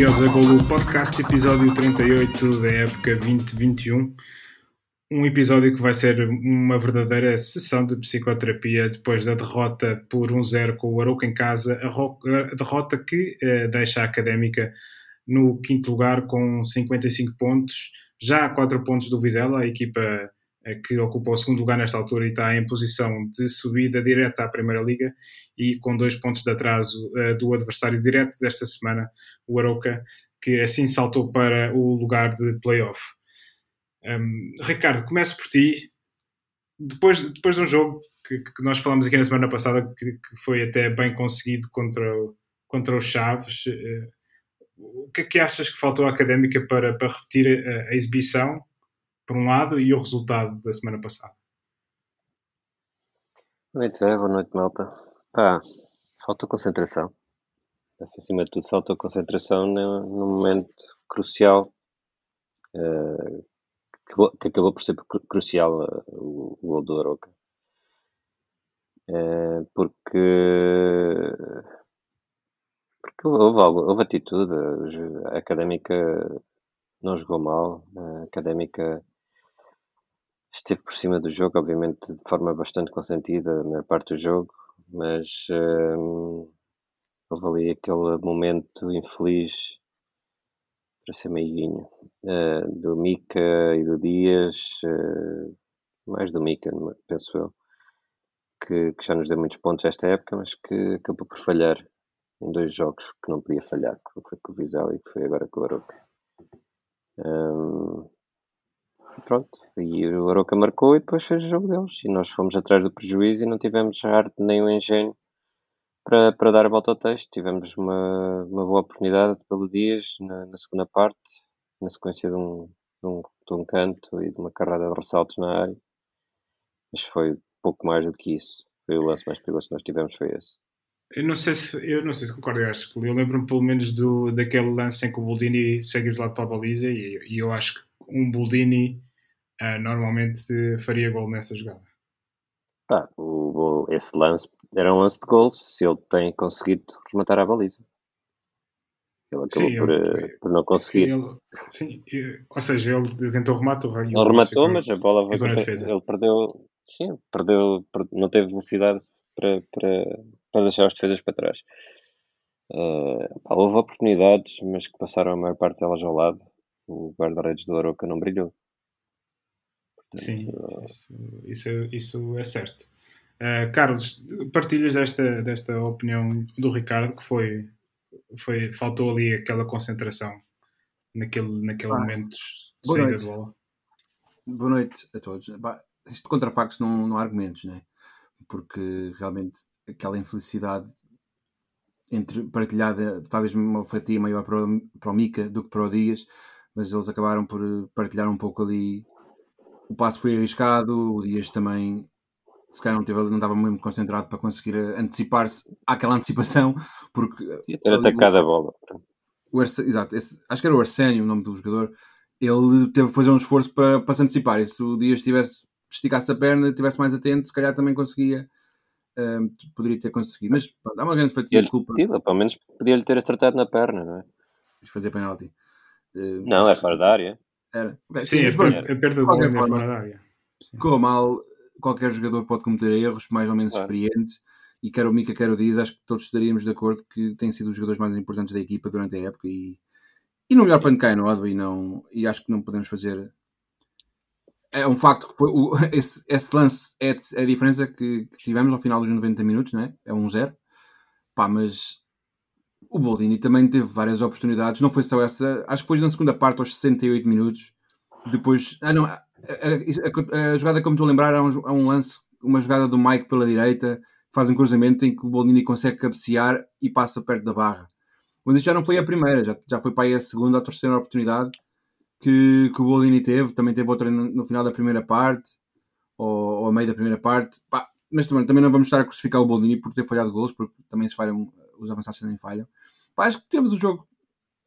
Curiosa Golo Podcast, episódio 38 da época 2021. Um episódio que vai ser uma verdadeira sessão de psicoterapia depois da derrota por 1-0 com o Arouca em casa, a, derrota que eh, deixa a Académica no quinto lugar com 55 pontos, já a 4 pontos do Vizela, a equipa que ocupa o segundo lugar nesta altura e está em posição de subida direta à Primeira Liga e com dois pontos de atraso uh, do adversário direto desta semana, o Aroca, que assim saltou para o lugar de playoff. Um, Ricardo, começo por ti. Depois, depois de um jogo que, que nós falamos aqui na semana passada, que, que, foi até bem conseguido contra, o, contra os Chaves, uh, o que é que achas que faltou à Académica para, para repetir a, a exibição por um lado, e o resultado da semana passada. Boa noite, Zé. Boa noite, malta. Pá, falta concentração. Acima de tudo, falta concentração no momento crucial uh, que, que, acabou por ser crucial uh, o, o gol do Aroca. Uh, porque porque houve, algo, houve atitude, a académica não jogou mal, a académica Esteve por cima do jogo, obviamente de forma bastante consentida a maior parte do jogo, mas hum, houve ali aquele momento infeliz, para ser meiguinho, uh, do Mica e do Dias, uh, mais do Mica, penso eu, que, que, já nos deu muitos pontos esta época, mas que acabou por falhar em dois jogos que não podia falhar, que foi com o Vizela e que foi agora com o Aroca. Um, Pronto, e o Aroca marcou e depois fez o jogo deles. E nós fomos atrás do prejuízo e não tivemos arte nem o engenho para, para dar a volta ao texto. Tivemos uma, uma boa oportunidade pelo Dias na, na segunda parte, na sequência de um, de, um, de um canto e de uma carrada de ressaltos na área. Mas foi pouco mais do que isso. Foi o lance mais perigoso que nós tivemos, foi esse. Eu não sei se, eu não sei se concordo, eu acho que eu lembro-me pelo menos do, daquele lance em que o Boldini segue isolado para a baliza e, e eu acho que um Boldini uh, normalmente faria gol nessa jogada. Tá, o, esse lance era um lance de gol se ele tem conseguido rematar a baliza. Ele acabou sim, por, ele, eh, por, não conseguir. Ele, sim, ou seja, ele tentou remate. O ele rematou, mas a bola foi. Ele perdeu, sim, perdeu, não teve velocidade para, para, para deixar os defesas para trás. Uh, houve oportunidades, mas que passaram a maior parte delas ao lado. O guarda-redes do Aroca não brilhou. Sim, isso, isso, é, isso é certo. Uh, Carlos, partilhas desta, desta opinião do Ricardo que foi, foi faltou ali aquela concentração naquele, naquele ah, momento de saída de bola. Boa noite a todos. isto contra factos não, não há argumentos, né? porque realmente aquela infelicidade entre partilhada, talvez uma fatia maior para o, para o Mica do que para o Dias, mas eles acabaram por partilhar um pouco ali o passo foi arriscado, o Dias também se calhar não, teve, não estava muito concentrado para conseguir antecipar-se àquela antecipação, porque e ter atacado a bola. O exato, esse, acho que era o Arsénio, o nome do jogador. Ele teve que fazer um esforço para, para se antecipar. E se o Dias tivesse esticasse a perna, estivesse mais atento, se calhar também conseguia. Uh, poderia ter conseguido, mas pronto, há uma grande fatia de culpa. Tira, pelo menos podia-lhe ter acertado na perna, não é? Fazer penalti. Uh, não, é fora da área. Era. Sim, a, perda, a perda de bola é fora da área. Ficou mal, qualquer jogador pode cometer erros, mais ou menos claro. experiente, e quer o Mica, quer o Dias, acho que todos estaríamos de acordo que têm sido os jogadores mais importantes da equipa durante a época e, e no melhor pano cai no e não e acho que não podemos fazer é um facto que foi, o, esse, esse, lance é a diferença que, que, tivemos ao final dos 90 minutos, né? é um zero pá, mas o Boldini também teve várias oportunidades, não foi só essa, acho que foi na segunda parte, aos 68 minutos. Depois, ah, não, a, a, a, jogada que eu me estou a lembrar é um, é um, lance, uma jogada do Mike pela direita, faz um cruzamento em que o Boldini consegue cabecear e passa perto da barra. Mas isso já não foi a primeira, já, já foi para aí a segunda a terceira oportunidade que, que o Boldini teve. Também teve outra no, no final da primeira parte, ou, ou a meio da primeira parte. Mas também, também não vamos estar a crucificar o Boldini por ter falhado gols, porque também se falham, os avançados também falham. Acho que temos o jogo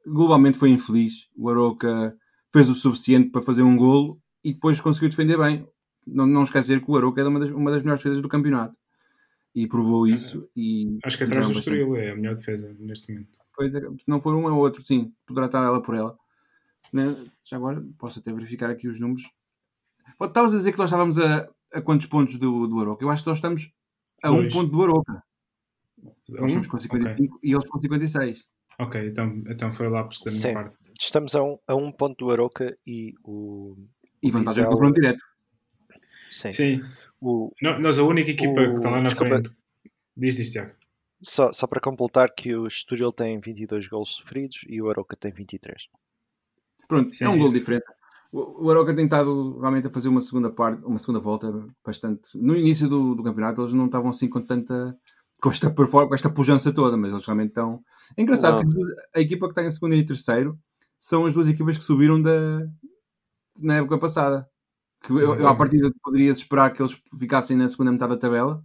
globalmente foi infeliz. O Aroca fez o suficiente para fazer um golo e depois conseguiu defender bem. Não, não esquecer que o Aroca é uma das, uma das melhores defesas do campeonato. e provou isso. E Acho que atrás do Estoril é a melhor defesa neste momento. Pois é, se não for um é outro, sim, poderá estar ela por ela. Né? Já agora posso até verificar aqui os números. Estavas a dizer que nós estávamos a, a quantos pontos do, do Aroca? Eu acho que nós estamos a Dois. um ponto do Aroca. Nós estamos com 55 okay. e eles com 56. Ok, então, então foi lá da minha Sim. parte. Estamos a um, a um ponto do Aroca e o. E vantagem Visel... confronto direto. Sim. Sim. O, nós a única equipa o, que está lá na desculpa, frente. Diz, diz, Tiago. Só, só para completar que o Estoril tem 22 gols sofridos e o Aroca tem 23. Pronto, Sim. é um gol diferente. O, o Aroca tem estado realmente a fazer uma segunda parte, uma segunda volta bastante. No início do, do campeonato eles não estavam assim com tanta com esta, com esta pujança toda, mas eles realmente estão. É engraçado que a equipa que está em segundo e terceiro são as duas equipas que subiram da, na época passada. Que eu, eu, à partida poderia esperar que eles ficassem na segunda metade da tabela,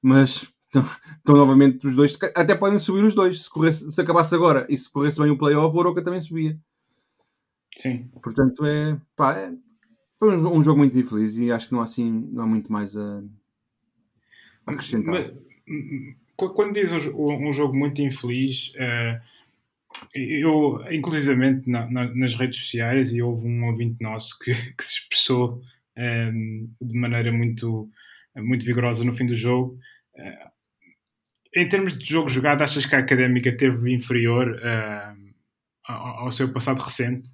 mas estão, estão novamente os dois. Até podem subir os dois. Se, corresse, se acabasse agora e se corresse bem o playoff, o Oroca também subia. Sim. Portanto, é, pá, é foi um, um, jogo muito infeliz e acho que não há, assim, não há muito mais a, a acrescentar. Mas, quando diz um, um, jogo muito infeliz, uh, eu, inclusivamente na, na, nas redes sociais, e houve um ouvinte nosso que, que se expressou um, ehm, de maneira muito, muito vigorosa no fim do jogo. Uh, em termos de jogo jogado, achas que a académica teve inferior uh, ao, ao seu passado recente?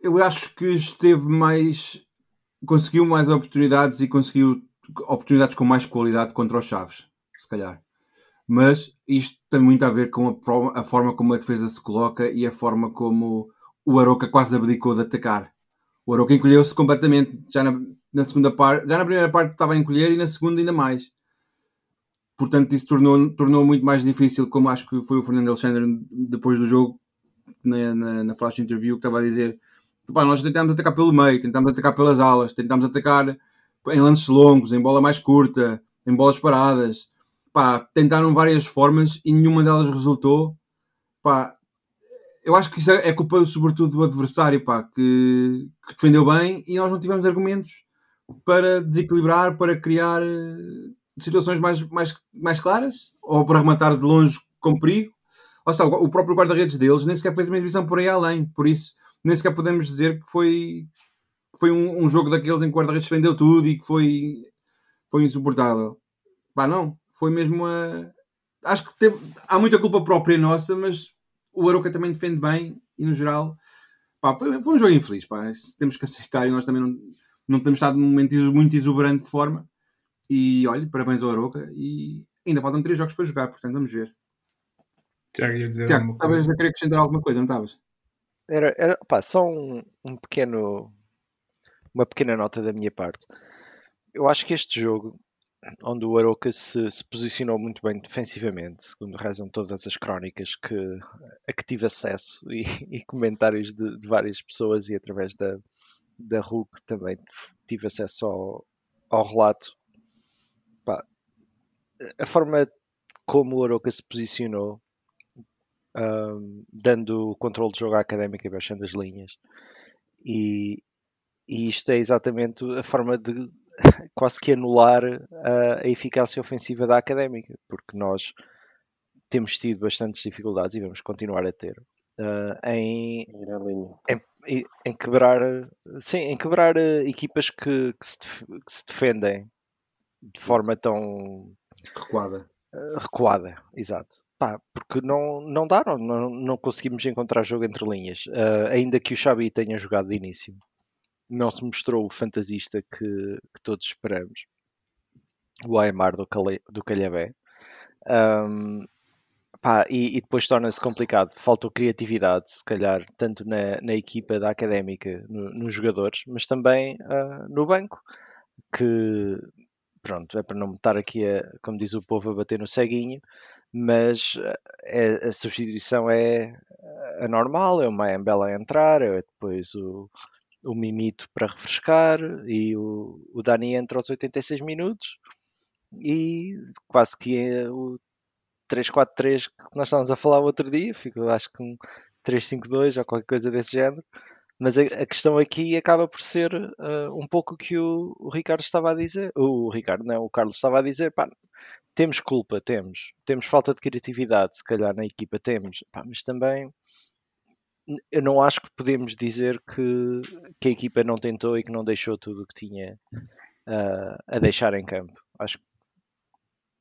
Eu acho que esteve mais. conseguiu mais oportunidades e conseguiu oportunidades com mais qualidade contra os Chaves, se calhar. Mas isto tem muito a ver com a, a forma como a defesa se coloca e a forma como o Aroca quase abdicou de atacar. O Aroca encolheu-se completamente já na, na, segunda parte, já na primeira parte estava a encolher e na segunda ainda mais. Portanto, isso tornou, tornou muito mais difícil, como acho que foi o Fernando Alexandre depois do jogo, na, na, na flash interview, que estava a dizer: nós tentámos atacar pelo meio, tentámos atacar pelas alas, tentámos atacar em lances longos, em bola mais curta, em bolas paradas. Pá, tentaram várias formas e nenhuma delas resultou. Pá, eu acho que isso é culpa sobretudo do adversário pá, que, que defendeu bem e nós não tivemos argumentos para desequilibrar, para criar eh, situações mais, mais, mais claras ou para rematar de longe com perigo. Lá está, o próprio guarda-redes deles nem sequer fez uma exibição por aí além, por isso nem sequer podemos dizer que foi foi um, um jogo daqueles em que o guarda-redes defendeu tudo e que foi, foi insuportável. Pá, não. Foi mesmo a. Acho que teve... há muita culpa própria nossa, mas o Aroca também defende bem e no geral. Pá, foi, foi um jogo infeliz. Pá. Temos que aceitar e nós também não, não temos estado num momento muito exuberante de forma. E olha, parabéns ao Aroca. E ainda faltam três jogos para jogar, portanto vamos ver. Tiago, ia dizer Tiago, talvez a querer acrescentar alguma coisa, não estavas? Era, era pá, só um, um pequeno uma pequena nota da minha parte. Eu acho que este jogo, onde o Aroca se, se posicionou muito bem defensivamente, segundo rezam todas as crónicas que, a que tive acesso e, e comentários de, de, várias pessoas e através da, da RUC também tive acesso ao, ao relato. Pá, a forma como o Aroca se posicionou, um, dando o controle de jogo à académica e baixando as linhas, e, e isto é exatamente a forma de quase que anular a, a eficácia ofensiva da académica, porque nós temos tido bastantes dificuldades e vamos continuar a ter uh, em, em, em, quebrar sim, em quebrar uh, equipas que, que, se que, se defendem de forma tão recuada. Uh, recuada, exato. Pá, porque não, não dá, não, não conseguimos encontrar jogo entre linhas. ainda que o Xabi tenha jogado de início não se mostrou o fantasista que, que todos esperamos. O Aymar do, Cale, do Calhabé. Um, pá, e, e, depois torna-se complicado. Faltou criatividade, se calhar, tanto na, na equipa da académica, no, nos jogadores, mas também uh, no banco. Que, pronto, é para não estar aqui, a, como diz o povo, a bater no ceguinho, mas é, a substituição é anormal. É uma Embela a entrar, é depois o, o Mimito para refrescar e o, o Dani entra aos 86 minutos e quase que é o 3-4-3 que nós estávamos a falar outro dia, ficou acho que um 3-5-2 ou qualquer coisa desse género. Mas a, a, questão aqui acaba por ser uh, um pouco o que o, o, Ricardo estava a dizer. O Ricardo, não, o Carlos estava a dizer. Pá, temos culpa, temos. Temos falta de criatividade, se calhar na equipa temos. Pá, mas também eu não acho que podemos dizer que, que a equipa não tentou e que não deixou tudo o que tinha uh, a deixar em campo. Acho que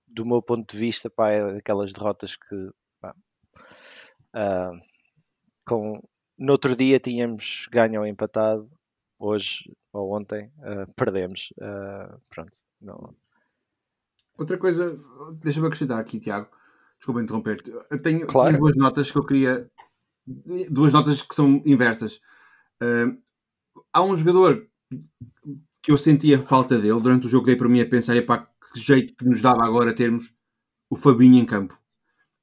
do meu ponto de vista, pá, é aquelas derrotas que pá, uh, com, no outro dia tínhamos ganho ou empatado, hoje ou ontem uh, perdemos. Pronto, não. Outra coisa, deixa-me acrescentar aqui, Tiago. Desculpa interromper-te. Eu tenho claro. duas notas que eu queria. Duas notas que são inversas. Uh, há um jogador que eu sentia falta dele durante o jogo, dei para mim a pensar, epá, que jeito que nos dava agora termos o Fabinho em campo.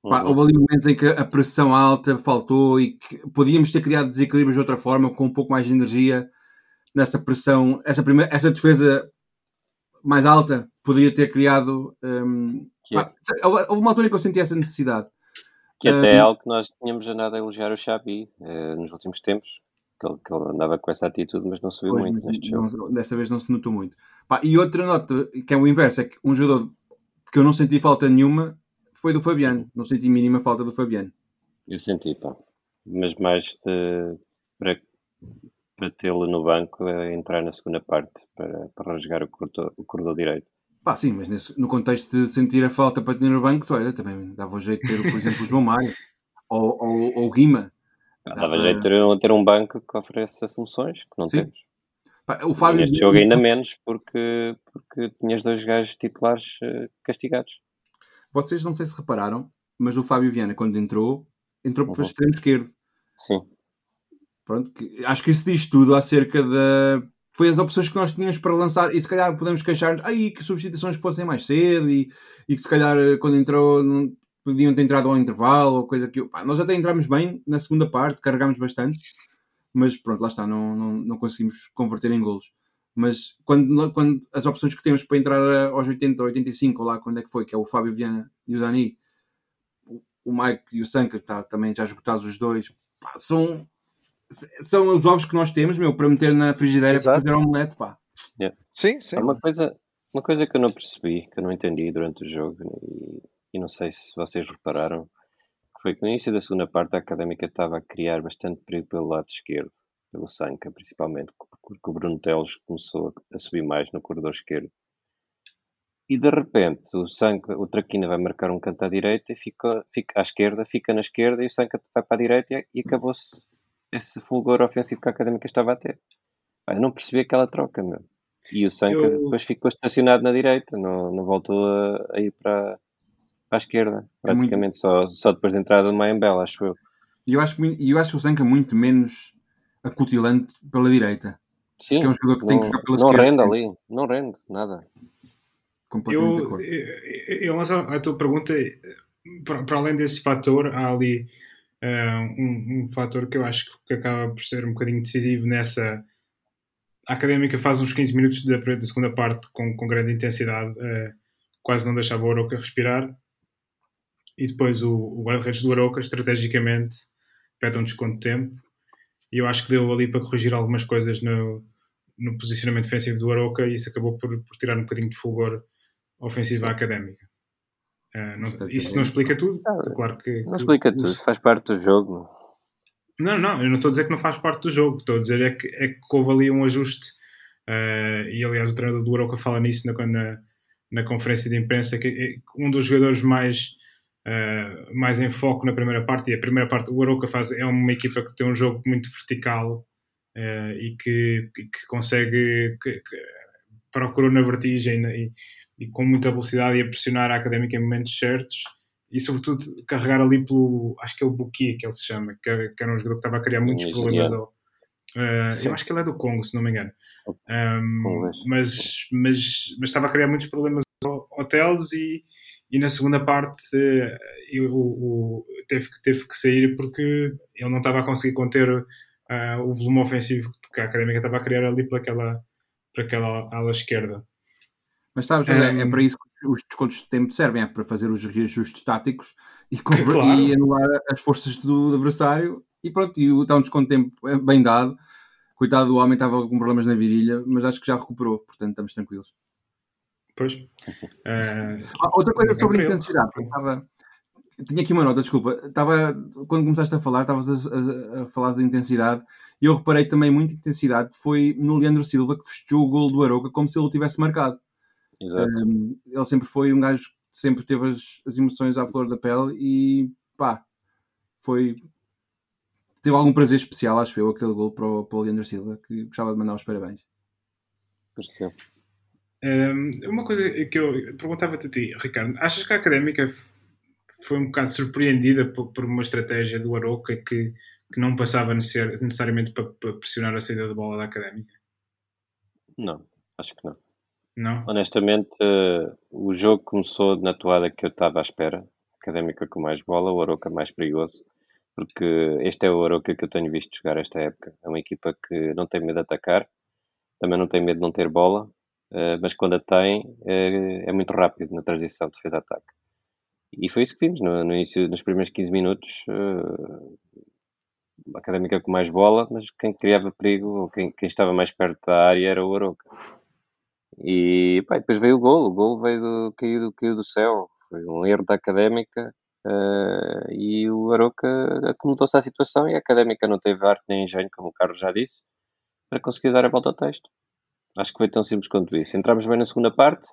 Pá, uhum. houve ali momentos em que a pressão alta faltou e que podíamos ter criado desequilíbrios de outra forma, com um pouco mais de energia nessa pressão, essa, primeira, essa defesa mais alta poderia ter criado. Um, pá, houve uma altura em que eu senti essa necessidade. Que até é algo que nós tínhamos andado a elogiar o Xabi eh, nos últimos tempos, que ele, que ele, andava com essa atitude, mas não se viu pois, muito neste não, jogo. Desta vez não se notou muito. Pá, e outra nota, que é o inverso, é que um jogador que eu não senti falta nenhuma foi do Fabiano. Não senti mínima falta do Fabiano. Eu senti, pá. Mas mais de, para, para tê-lo no banco a entrar na segunda parte para, para rasgar o corredor, o corredor direito. Pá, sim, mas nesse, no contexto de sentir a falta para ter no banco, olha, também dava o jeito de ter, por exemplo, o João Mário ou, ou, ou o Guima. Dava jeito de ter, ter um banco que oferece soluções que não sim. temos. Pá, o Fábio... Neste jogo ainda menos, porque, porque tinhas dois gajos titulares uh, castigados. Vocês não sei se repararam, mas o Fábio Viana, quando entrou, entrou uhum. para o extremo esquerdo. Sim. Pronto, que, acho que isso diz tudo acerca da. Foi as opções que nós tínhamos para lançar, e se calhar podemos queixar-nos, aí que substituições fossem mais cedo, e, e que se calhar eh, quando entrou não, podiam ter entrado ao intervalo, ou coisa que. Pá, nós até entramos bem na segunda parte, carregámos bastante, mas pronto, lá está, não, não, não conseguimos converter em golos. Mas quando, quando as opções que temos para entrar aos 80 ou 85, ou lá quando é que foi, que é o Fábio Viana e o Dani, o Mike e o Sanka, tá, também já esgotados os dois, pá, são, são os ovos que nós temos, meu, para meter na frigideira Exato. para fazer omelete, pá. Yeah. Sim, sim. Uma coisa, uma coisa que eu não percebi, que eu não entendi durante o jogo, e, e não sei se vocês repararam, foi que no início da segunda parte a Académica estava a criar bastante perigo pelo lado esquerdo pelo Sanca, principalmente, porque o Bruno Teles começou a subir mais no corredor esquerdo. E de repente o Sanca, o Traquina vai marcar um canto à direita e fica, fica à esquerda, fica na esquerda e o Sanca vai para a direita e, acabou-se esse fulgor ofensivo que a Académica estava a ter. Eu não percebi aquela troca, meu. E o Sanca eu... depois ficou estacionado na direita, não, não voltou a, a ir para, para a esquerda, praticamente é muito... só, só depois da entrada do Mayembela, acho eu. E eu acho, eu acho o Zanca muito menos acutilante pela direita. Sim, Acho que é um jogador que não, tem que jogar pela não esquerda. Não rende ali, não rende, nada. Completamente eu, em relação à tua pergunta, para, para, além desse fator, há ali um, um fator que eu acho que acaba por ser um bocadinho decisivo nessa. A académica faz uns 15 minutos da, da segunda parte com, com grande intensidade, uh, quase não deixava o Aroca respirar. E depois o, o guarda-redes do Aroca, estrategicamente, pede um desconto de tempo e eu acho que deu ali para corrigir algumas coisas no, no posicionamento defensivo do Aroca e isso acabou por, por tirar um bocadinho de fulgor ofensivo à académica. Uh, não, isso não explica tudo, ah, claro que. Não que, explica tudo, isso faz parte do jogo. Não, não, eu não estou a dizer que não faz parte do jogo, estou a dizer é que, é que houve ali um ajuste. Uh, e aliás, o treinador do Aroca fala nisso na, na, na conferência de imprensa, que é um dos jogadores mais uh, mais em foco na primeira parte. E a primeira parte, o Aroca faz, é uma equipa que tem um jogo muito vertical uh, e que, que consegue. Que, que procurou na vertigem e, e, com muita velocidade e a pressionar a académica em momentos certos e sobretudo carregar ali pelo acho que é o Buki que ele se chama que era, que era um jogador que estava a criar muitos problemas ao, uh, eu acho que ele é do Congo se não me engano. Um, mas, mas, mas estava a criar muitos problemas ao, ao Teles e, e na segunda parte uh, o, o, teve, que, teve que sair porque ele não estava a conseguir conter uh, o volume ofensivo que a Académica estava a criar ali para aquela, para aquela ala esquerda. Mas sabes, é, é, para isso que os descontos de tempo servem, é para fazer os reajustes táticos e, claro. e anular as forças do adversário e pronto, e o, está um desconto de tempo bem dado coitado do homem, estava com problemas na virilha, mas acho que já recuperou, portanto estamos tranquilos. Pois. Uh, outra coisa sobre intensidade, estava, tinha aqui uma nota, desculpa. Estava, quando começaste a falar, estavas a, a, a, falar da intensidade e eu reparei também muita intensidade foi no Leandro Silva que festejou o gol do Aroca como se ele o tivesse marcado. Exato. Um, ele sempre foi um gajo que sempre teve as, as emoções à flor da pele e pá, foi. Teve algum prazer especial, acho eu, aquele gol para o, para o Leandro Silva, que gostava de mandar os parabéns. Pareceu. Um, uma coisa que eu perguntava-te a ti, Ricardo, achas que a académica foi um bocado surpreendida por, por uma estratégia do Aroca que, que não passava necessariamente para, para, pressionar a saída de bola da académica? Não, acho que não. Não? Honestamente, uh, o jogo começou na toada que eu estava à espera. Académica com mais bola, o Aroca mais perigoso, porque este é o Aroca que eu tenho visto jogar esta época. É uma equipa que não tem medo de atacar, também não tem medo de não ter bola, uh, mas quando a tem, uh, é muito rápido na transição de defesa-ataque. E foi isso que vimos no, no início, nos primeiros 15 minutos. Uh, académica com mais bola, mas quem criava perigo, ou quem, quem estava mais perto da área era o Aroca. E pá, depois veio o gol, o gol veio do, caiu, caiu do céu, foi um erro da académica uh, e o Aroca acomodou-se à situação e a académica não teve arte nem engenho, como o Carlos já disse, para conseguir dar a volta ao texto. Acho que foi tão simples quanto isso. Entramos bem na segunda parte,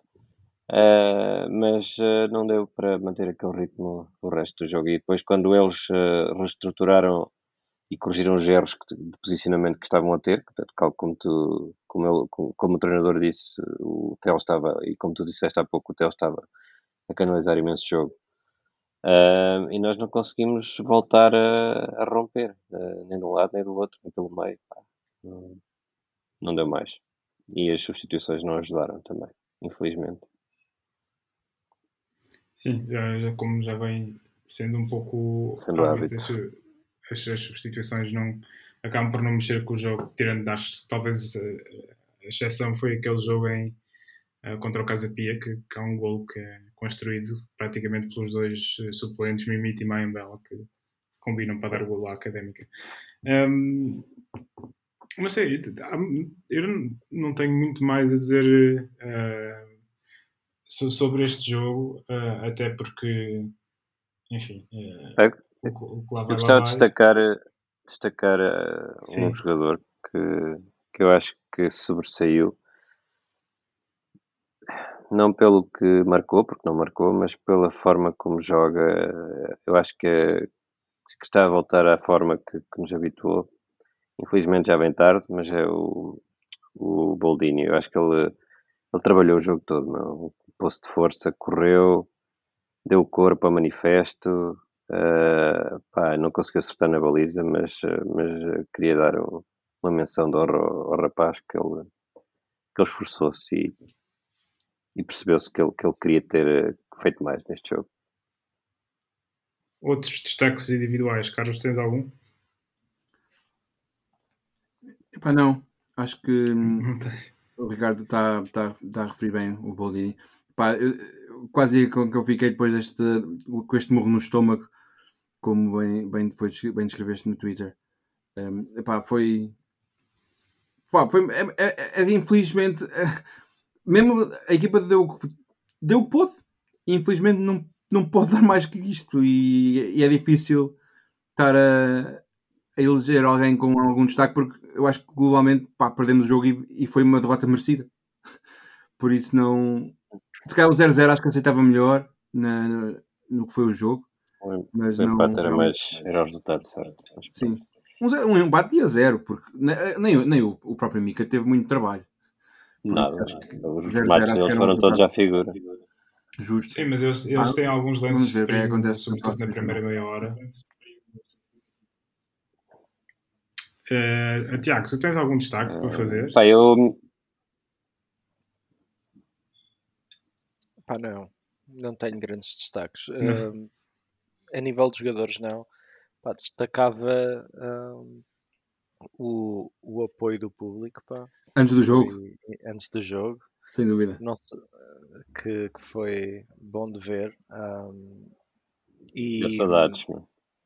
Uh, mas uh, não deu para manter aquele ritmo o resto do jogo. E depois, quando eles uh, reestruturaram e corrigiram os erros de posicionamento que estavam a ter, como, tu, como, como, como, o treinador disse, o Tel estava, e como tu disseste há pouco, o Tel estava a canalizar imenso jogo. e nós não conseguimos voltar a, a romper, nem de um lado nem do outro, nem pelo meio. Não, não deu mais. E as substituições não ajudaram também, infelizmente. Sim, já, já, como já vem sendo um pouco sendo hábito, as, as, substituições não acabam por não mexer com o jogo, tirando das, talvez a, a exceção foi aquele jogo em uh, contra o Casa Pia, que, que é um gol que é construído praticamente pelos dois uh, suplentes, Mimite e Mayambela, que combinam para dar o gol à académica. Um, mas sei, eu não tenho muito mais a dizer uh, sobre este jogo, uh, até porque, enfim, uh, é, o, o Eu gostava de destacar, destacar uh, um jogador que, que eu acho que sobressaiu, não pelo que marcou, porque não marcou, mas pela forma como joga. Eu acho que, é, que está a voltar à forma que, que nos habituou. Infelizmente já vem tarde, mas é o, o Boldini. Eu acho que ele, ele trabalhou o jogo todo. Não? Posto de força, correu, deu corpo a manifesto, uh, pá, não conseguiu acertar na baliza, mas, mas queria dar um, uma menção de honra ao, ao, rapaz que ele, que ele esforçou-se e, e percebeu-se que ele, que ele queria ter feito mais neste jogo. Outros destaques individuais, Carlos, tens algum? Epá, não. Acho que hum, o Ricardo está tá, tá a referir bem o Boldini. Pá, eu, quase com que eu fiquei depois deste, com este murro no estômago, como bem, bem, foi, bem descreveste no Twitter. Um, foi. Pá, foi é, é, é, infelizmente, é, mesmo a equipa deu, deu o que pôde. Infelizmente, não, não pode dar mais que isto. E, e é difícil estar a, a, eleger alguém com algum destaque, porque eu acho que globalmente pá, perdemos o jogo e, e foi uma derrota merecida. Por isso, não se calhar o 0-0 acho que aceitava melhor na, no, no que foi o jogo. Mas o não, empate era, não... mais, era o resultado certo. Sim. Um, um empate a zero, porque nem, nem o, o próprio Mika teve muito trabalho. Nada, os remates deles foram todos à figura. Justo. Sim, mas eles, eles ah, têm alguns lances ver, perigo, acontece sobretudo na primeira meia hora. Uh, Tiago, tu tens algum destaque uh, para fazer? Pá, eu, Pá, não. Não tenho grandes destaques. Uh, a nível de jogadores, não. Pá, destacava uh, o, o apoio do público. Pá. Antes do jogo. Foi, antes do jogo. Sem dúvida. Nossa, que, que foi bom de ver. Um, e, saudades,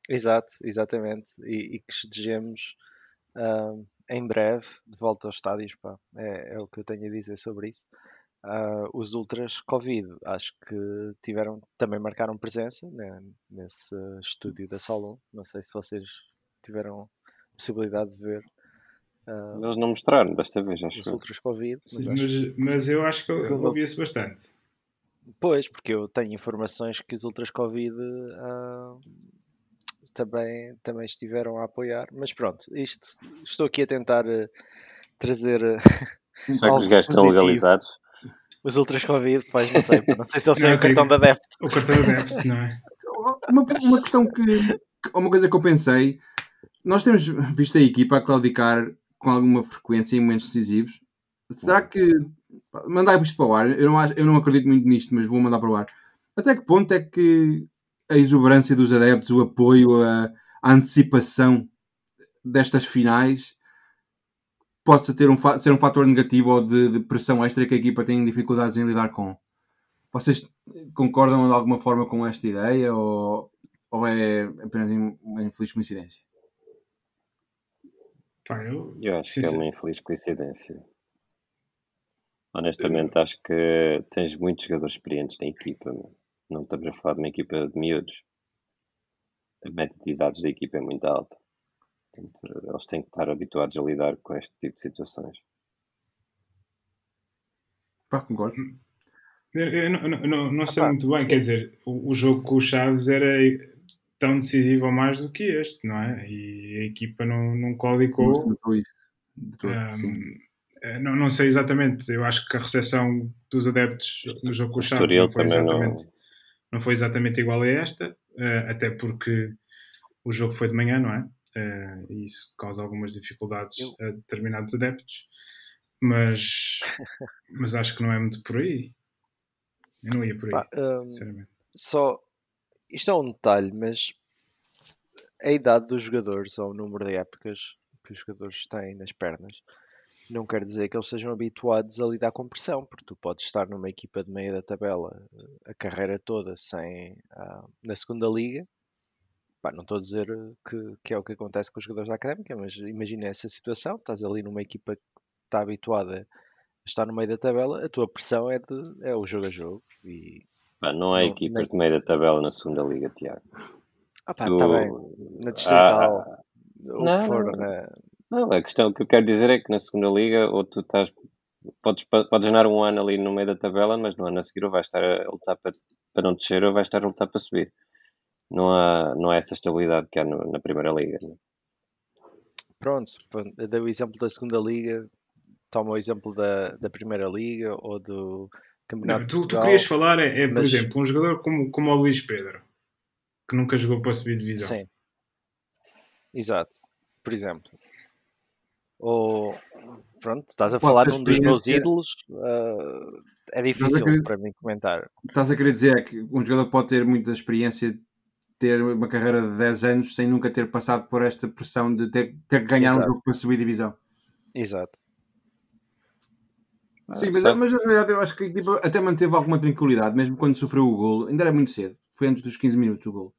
Exato, exatamente. E, e que estejamos uh, em breve de volta aos estádios. Pá. É, é, o que eu tenho a dizer sobre isso. Uh, os Ultras Covid, acho que tiveram também marcaram presença né, nesse estúdio da Solon. Não sei se vocês tiveram possibilidade de ver. Uh, Eles não mostraram desta vez, acho os Ultras Covid. Mas, Sim, mas, mas, eu acho que eu, ouvi-se bastante. Pois, porque eu tenho informações que os Ultras Covid uh, também, também estiveram a apoiar. Mas pronto, isto, estou aqui a tentar uh, trazer. Será que os gajos estão legalizados? Os Ultras Covid, pois não sei. Não sei se eles têm o cartão da adepto. O cartão da adepto, não é? Uma, uma questão que. Uma coisa que eu pensei. Nós temos visto a equipa a claudicar com alguma frequência em momentos decisivos. Será que. Mandar isto para o ar. Eu não, eu não acredito muito nisto, mas vou mandar para o ar. Até que ponto é que a exuberância dos adeptos, o apoio, a, a antecipação destas finais possa ter um, ser um fator negativo ou de, de, pressão extra que a equipa tem dificuldades em lidar com. Vocês concordam de alguma forma com esta ideia ou, ou é apenas uma infeliz coincidência? Eu, eu acho que é uma infeliz coincidência. Honestamente, eu... acho que tens muitos jogadores experientes na equipa. Não estamos a falar de uma equipa de miúdos. A média de idades da equipa é muito alta. Portanto, eles têm que estar habituados a lidar com este tipo de situações. Pá, concordo. Eu, eu, não, não, não sei ah, muito bem, quer dizer, o, o, jogo com o Chaves era tão decisivo ou mais do que este, não é? E a equipa não, não claudicou. Não, isso. Todo, um, eh, não, não sei exatamente, eu acho que a recepção dos adeptos no jogo com o Chaves não foi, exatamente, não... não foi exatamente igual a esta, uh, até porque o jogo foi de manhã, não é? Uh, e isso causa algumas dificuldades eu... a determinados adeptos, mas, mas acho que não é muito por aí. Eu não ia por aí, Pá, um, sinceramente. Só, isto é um detalhe, mas a idade dos jogadores ou o número de épocas que os jogadores têm nas pernas não quer dizer que eles sejam habituados a lidar com pressão, porque tu podes estar numa equipa de meio da tabela a carreira toda sem uh, na segunda liga Pá, não estou a dizer que, que, é o que acontece com os jogadores da académica, mas imagina essa situação: estás ali numa equipa que está habituada a estar no meio da tabela, a tua pressão é, de, é o jogo a jogo. E pá, não há equipas nem... de meio da tabela na segunda liga, Tiago. Ah, pá, tu... tá bem. Na distrital, ah, ou não, for, na... não, a questão que eu quero dizer é que na segunda liga, ou tu estás podes, podes andar um ano ali no meio da tabela, mas no ano a seguir ou vais estar a lutar para, para não descer ou vais estar a lutar para subir não há, não há essa estabilidade que há no, na Primeira Liga. Né? Pronto, dei o exemplo da Segunda Liga, toma o exemplo da, da Primeira Liga ou do Campeonato não, tu, tu querias falar, é, é por mas... exemplo, um jogador como, como o Luís Pedro, que nunca jogou para subir divisão. Sim, exato, por exemplo. Ou, pronto, estás a falar de um dos meus ídolos, uh, é difícil querer, para mim comentar. Estás a querer dizer que um jogador pode ter muita experiência ter uma carreira de 10 anos sem nunca ter passado por esta pressão de ter, ter que ganhar Exato. um jogo para subir divisão. Exato. Sim, mas, mas, na verdade eu acho que tipo, até manteve alguma tranquilidade, mesmo quando sofreu o gol. Ainda era muito cedo, foi antes dos 15 minutos o gol.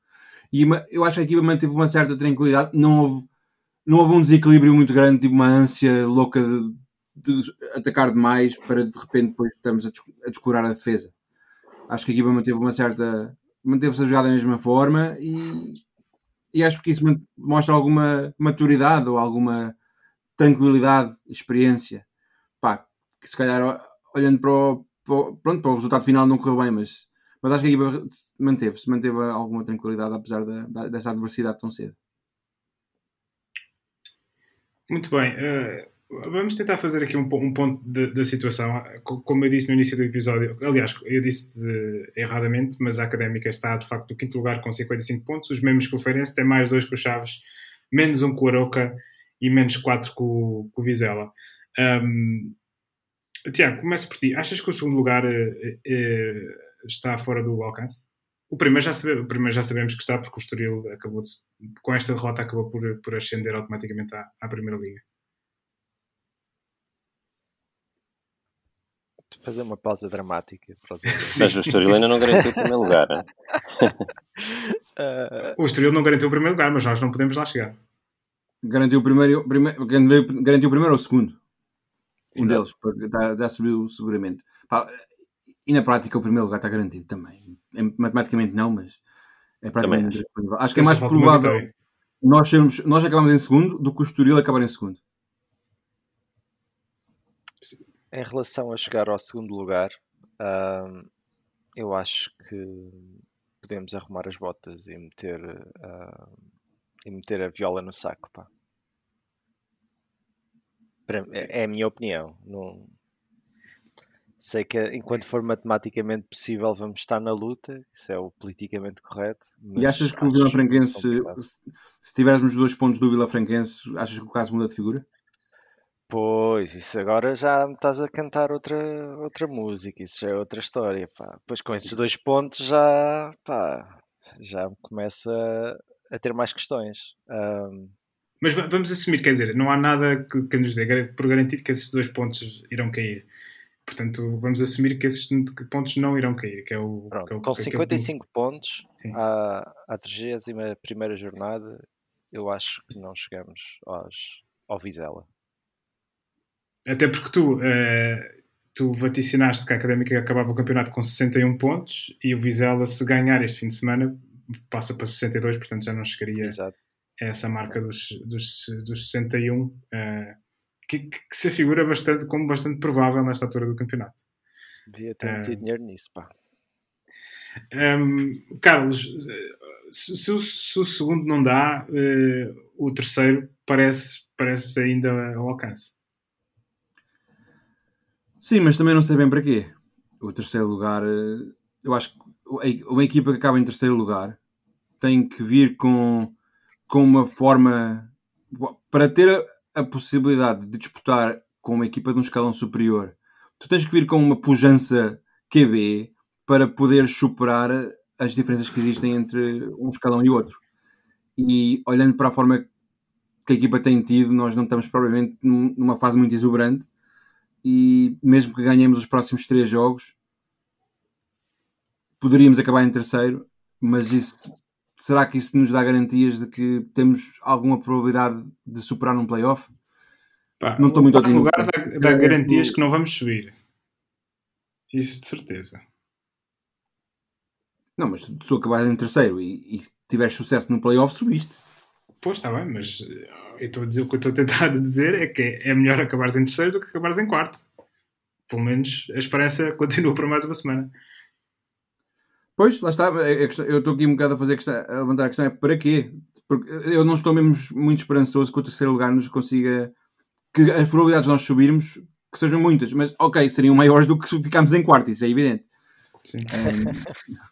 E eu acho que a equipa manteve uma certa tranquilidade. Não houve, não houve um desequilíbrio muito grande, tipo uma ânsia louca de, de atacar demais para de repente depois estamos a, a descurar a defesa. Acho que a equipa manteve uma certa manteve-se a jogar da mesma forma e, e acho que isso mostra alguma maturidade ou alguma tranquilidade, experiência. Pá, que se calhar olhando para o, para o, pronto, para o resultado final não correu bem, mas, mas acho que a equipa manteve-se, manteve alguma tranquilidade apesar da, da, dessa adversidade tão cedo. Muito bem. Uh, Vamos tentar fazer aqui um, um ponto da situação. Como eu disse no início do episódio, aliás, eu disse de, erradamente, mas a Académica está de facto no quinto lugar com 55 pontos. Os mesmos que o Feirense têm mais dois com o Chaves, menos um com o Aroca e menos quatro com, com o Vizela. Um, Tiago, começo por ti. Achas que o segundo lugar eh, eh, está fora do alcance? O primeiro, já sabe, o primeiro já sabemos que está, porque o Estoril acabou de, com esta derrota acabou por, por ascender automaticamente à, à Primeira Liga. Fazer uma pausa dramática. Mas o Estoril ainda não garantiu o primeiro lugar. uh... O Estoril não garantiu o primeiro lugar, mas nós não podemos lá chegar. Garantiu o primeiro, primeiro garantiu, garantiu o primeiro ou o segundo. Sim, um dá. deles, porque já, já subiu seguramente. Pá, e na prática o primeiro lugar está garantido também. É, matematicamente não, mas é praticamente. Acho que é mais provável nós, sermos, nós acabamos em segundo do que o Estoril acabar em segundo. Em relação a chegar ao segundo lugar, eu acho que podemos arrumar as botas e meter, e meter a viola no saco, pá. Para- é é a minha opinião. Não... Sei que enquanto for matematicamente possível vamos estar na luta, isso é o politicamente correto. E mas achas que o acho Vila Franquense, complicado. se se tivermos dois pontos do Vila Franquense, achas que o caso muda de figura? Pois, isso agora já me estás a cantar outra, outra música, isso já é outra história, pá. Pois com esses dois pontos já, pá, já começa a, a ter mais questões. Ahm, Mas va- vamos assumir, quer dizer, não há nada que, que nos dê por garantido que esses dois pontos irão cair. Portanto, vamos assumir que esses pontos não irão cair, que é o. pronto, que é o- com aquele- 55 pontos Sim. à, à 31 jornada, eu acho que não chegamos aos, ao Vizela. Até porque tu, eh, tu vaticinaste que a Académica acabava o campeonato com 61 pontos e o Vizela, se ganhar este fim de semana, passa para 62, portanto já não chegaria Exato. a essa marca dos, dos, dos 61, eh, que, que se afigura bastante, como bastante provável nesta altura do campeonato. Devia ter Ah. metido dinheiro nisso, pá. Hum, Carlos, se, se o, se o segundo não dá, eh, o terceiro parece, parece ainda ao alcance. Sim, mas também não sei bem para quê. O terceiro lugar, eh, eu acho que uma equipa que acaba em terceiro lugar tem que vir com, com uma forma para ter a, a possibilidade de disputar com uma equipa de um escalão superior. Tu tens que vir com uma pujança QB para poder superar as diferenças que existem entre um escalão e outro. E olhando para a forma que a equipa tem tido, nós não estamos provavelmente num- numa fase muito exuberante e mesmo que ganhemos os próximos três jogos, poderíamos acabar em terceiro, mas isso, será que isso nos dá garantias de que temos alguma probabilidade de superar um playoff? Pá, Não estou muito otimista. lugar dá, dá Eu- garantias que não vamos subir. Isso de certeza. Não, mas se tu acabares em terceiro e, e tiveres sucesso no playoff, subiste. Pois está bem, mas eh, eu estou a dizer, o que eu estou a tentar dizer é que é melhor acabares em terceiro do que acabares em quarto. Pelo menos a esperança continua para mais uma semana. Pois, lá está. A questão- Eu estou aqui um bocado a fazer a, questão, a levantar a questão: é para quê? Porque eu não estou mesmo muito esperançoso que o terceiro lugar nos consiga. que as probabilidades de nós subirmos que sejam muitas, mas ok, seriam maiores do que se ficarmos em quarto, isso é evidente. Sim. Um,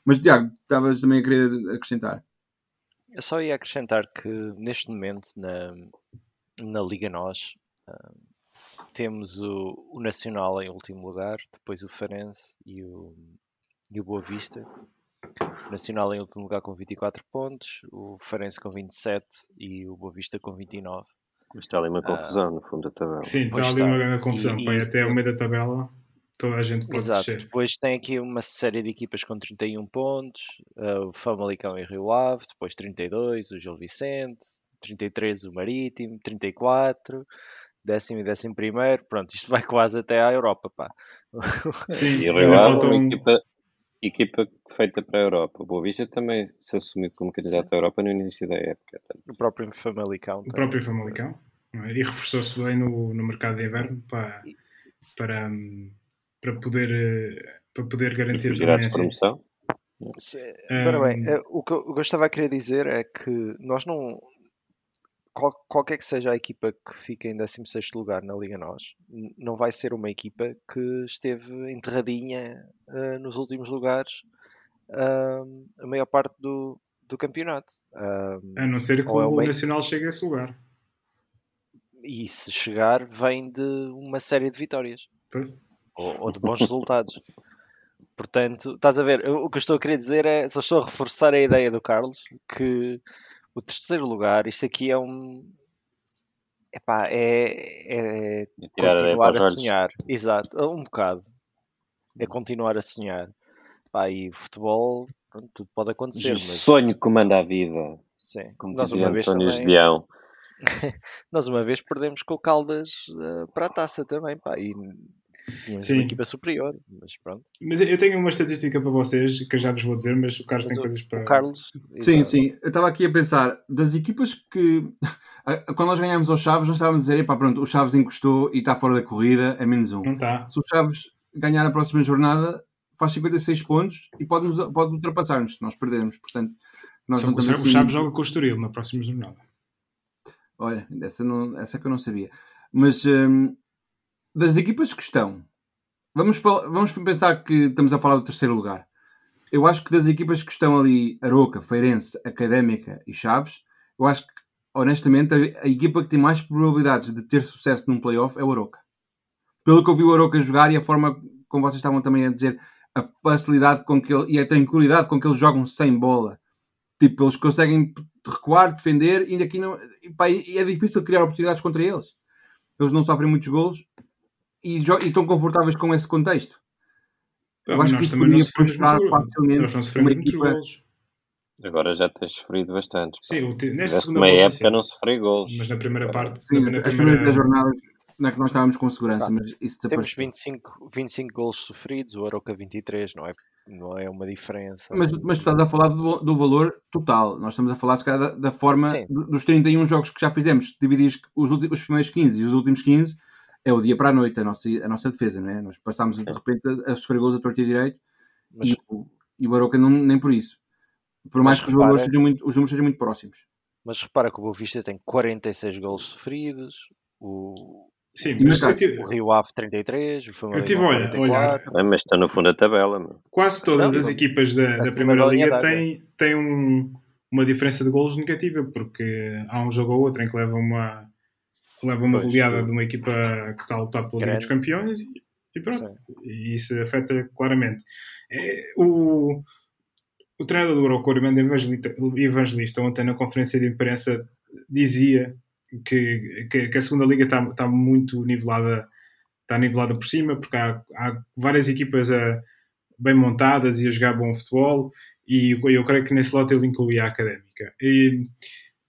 mas Tiago, estavas também a querer acrescentar. Eu só ia acrescentar que neste momento na, na Liga Nós ah, temos o, o Nacional em último lugar, depois o Farense e o, e o Boa Vista. O Nacional em último lugar com 24 pontos, o Farense com 27 e o Boa Vista com 29. Mas está ali uma confusão no fundo da tabela. Sim, está ali está. uma grande confusão. E- Pá, e e até ao isso- meio da tabela, toda a gente pode Exato. descer. Depois tem aqui uma série de equipas com 31 pontos, ah, o Famalicão e Rio Ave, depois 32, o Gil Vicente, 33 o Marítimo, 34, décimo e décimo primeiro, pronto, isto vai quase até à Europa, pá. Sim, E o Rio Ave é uma equipa, equipa feita para a Europa. O Boa Vista também se assumiu como candidato à Europa no início da época. O próprio Famalicão o também. próprio Famalicão é? e reforçou-se bem no, no mercado de inverno para, para, hum, para, poder, eh, para poder garantir de assim. promoção. Ora bem, eh, o que eu o que eu estava a querer dizer é que nós não. qual- Qualquer que seja a equipa que fique em 16 lugar na Liga Nós, não vai ser uma equipa que esteve enterradinha eh, nos últimos lugares ahm, a maior parte do, do campeonato. Ahm, A não ser que é o uma- Nacional chegue a esse lugar. e se chegar, vem de uma série de vitórias. Pois. Ou, ou de bons resultados. Portanto, estás a ver, eu- o que eu estou a querer dizer é, só estou a reforçar a ideia do Carlos, que o terceiro lugar, isto aqui é um. Epá, é, é continuar a sonhar. Exato, um bocado. É continuar a sonhar. Pá, e futebol, pronto, tudo pode acontecer, O mas sonho comanda a vida, sim. como Nós dizia uma vez António também, Gedeão. Nós uma vez perdemos com o Caldas uh, para a taça também, pá, e tínhamos Sim. uma equipa superior, mas pronto. Mas eu tenho uma estatística para vocês que eu já vos vou dizer, mas o Carlos tem o, coisas para. O Carlos. Sim, sim. Eu estava aqui a pensar, das equipas que. Quando nós ganhámos aos Chaves, nós estávamos a dizer, pá, pronto, o Chaves encostou e está fora da corrida, é menos um. Não está. Se o Chaves ganhar a próxima jornada, faz 56 pontos e pode, pode ultrapassar-nos se nós perdermos. Portanto, nós Só não assim... o Chaves joga com o Estoril na próxima jornada. Olha, essa, não, essa é que eu não sabia. Mas hum, das equipas que estão, vamos, vamos pensar que estamos a falar do terceiro lugar. Eu acho que das equipas que estão ali, Aroca, Feirense, Académica e Chaves, eu acho que, honestamente, a, a equipa que tem mais probabilidades de ter sucesso num playoff é o Aroca. Pelo que eu vi o Aroca jogar e a forma como vocês estavam também a dizer, a facilidade com que ele, e a tranquilidade com que eles jogam sem bola. Tipo, eles conseguem recuar, defender, e aqui não. E, pá, é difícil criar oportunidades contra eles. Eles não sofrem muitos golos e, e estão confortáveis com esse contexto. Eu acho que isso podia prosperar facilmente. Nós não sofremos muitos golos. Agora já tens sofrido bastante. Sim, nesta segunda parte. época não sofri golos. Mas na primeira parte. Sim, na, as primeiras jornadas não é que nós estávamos com segurança, tá. mas isso desapareceu. Temos 25, 25 golos sofridos, o Aroca 23, não é, não é uma diferença. Mas, assim. mas tu estás a falar do, do, valor total, nós estamos a falar se calhar da, da forma dos 31 jogos que já fizemos, dividir os, os primeiros 15 e os últimos 15, é o dia para a noite a nossa, a nossa defesa, não é? Nós passámos de repente a, a sofrer gols a torto e direito mas... e, e, o Aroca não, nem por isso. Por mais que os, valores sejam muito, os números sejam muito próximos. Mas repara que o Boa Vista tem 46 gols sofridos, o, Sim, mas eu tive... o Rio Ave 33, o Famalicão Eu tive, olha, olha é, mas está no fundo da tabela. Mano. Quase todas não, as equipas da, da Primeira Liga têm, têm um, uma diferença de golos negativa, porque há um jogo ou outro em que leva uma, leva uma pois, goleada de uma equipa que está a lutar pelo Liga dos Campeões e, e pronto. Sim. E isso afeta claramente. É, o, o treinador do Eurocor, Evangelista, Evangelista, ontem na conferência de imprensa, dizia que, que, que a segunda liga está, está muito nivelada, está nivelada por cima, porque há, há várias equipas a, bem montadas e a jogar bom futebol, e eu, eu creio que nesse lote ele incluía a académica. E,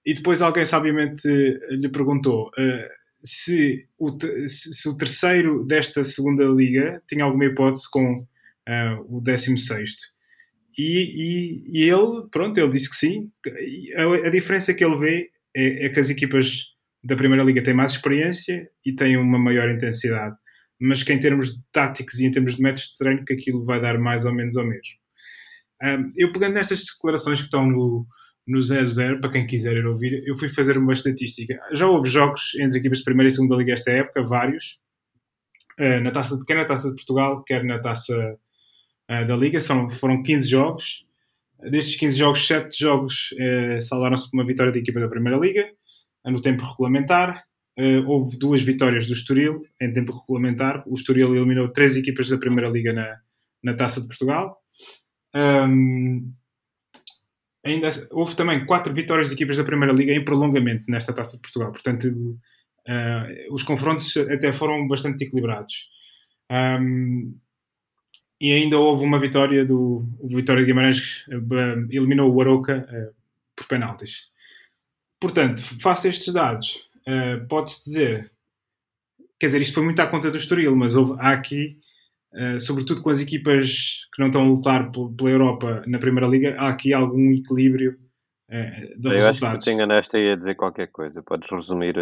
e depois alguém sabiamente lhe perguntou uh, se, o, se, o terceiro desta segunda liga tinha alguma hipótese com uh, o 16 e, e, e, ele, pronto, ele disse que sim. A, a diferença que ele vê é, é, que as equipas da Primeira Liga têm mais experiência e têm uma maior intensidade, mas que em termos de táticos e em termos de métodos de treino, que aquilo vai dar mais ou menos ao mesmo. Um, eu pegando nestas declarações que estão no, no 0-0, para quem quiser ir ouvir, eu fui fazer uma estatística. Já houve jogos entre equipas de Primeira e Segunda Liga esta época, vários, uh, na taça, quer na Taça de Portugal, quer na Taça uh, da Liga, são, foram 15 jogos, Destes 15 jogos, 7 jogos eh, salvaram-se por uma vitória da equipa da Primeira Liga, no tempo regulamentar. Eh, houve duas vitórias do Estoril em tempo regulamentar. O Estoril eliminou três equipas da Primeira Liga na, na Taça de Portugal. Um, ainda houve também quatro vitórias de equipas da Primeira Liga em prolongamento nesta Taça de Portugal. Portanto, uh, os confrontos até foram bastante equilibrados. Um, e ainda houve uma vitória do Vitória de Guimarães uh, eliminou o Aroca uh, por penaltis. Portanto, face a estes dados, uh, pode-se dizer, quer dizer, isto foi muito à conta do Estoril, mas houve, há aqui, sobretudo com as equipas que não estão a lutar pela Europa na Primeira Liga, há aqui algum equilíbrio de Eu resultados. acho que te enganaste aí a dizer qualquer coisa. Podes resumir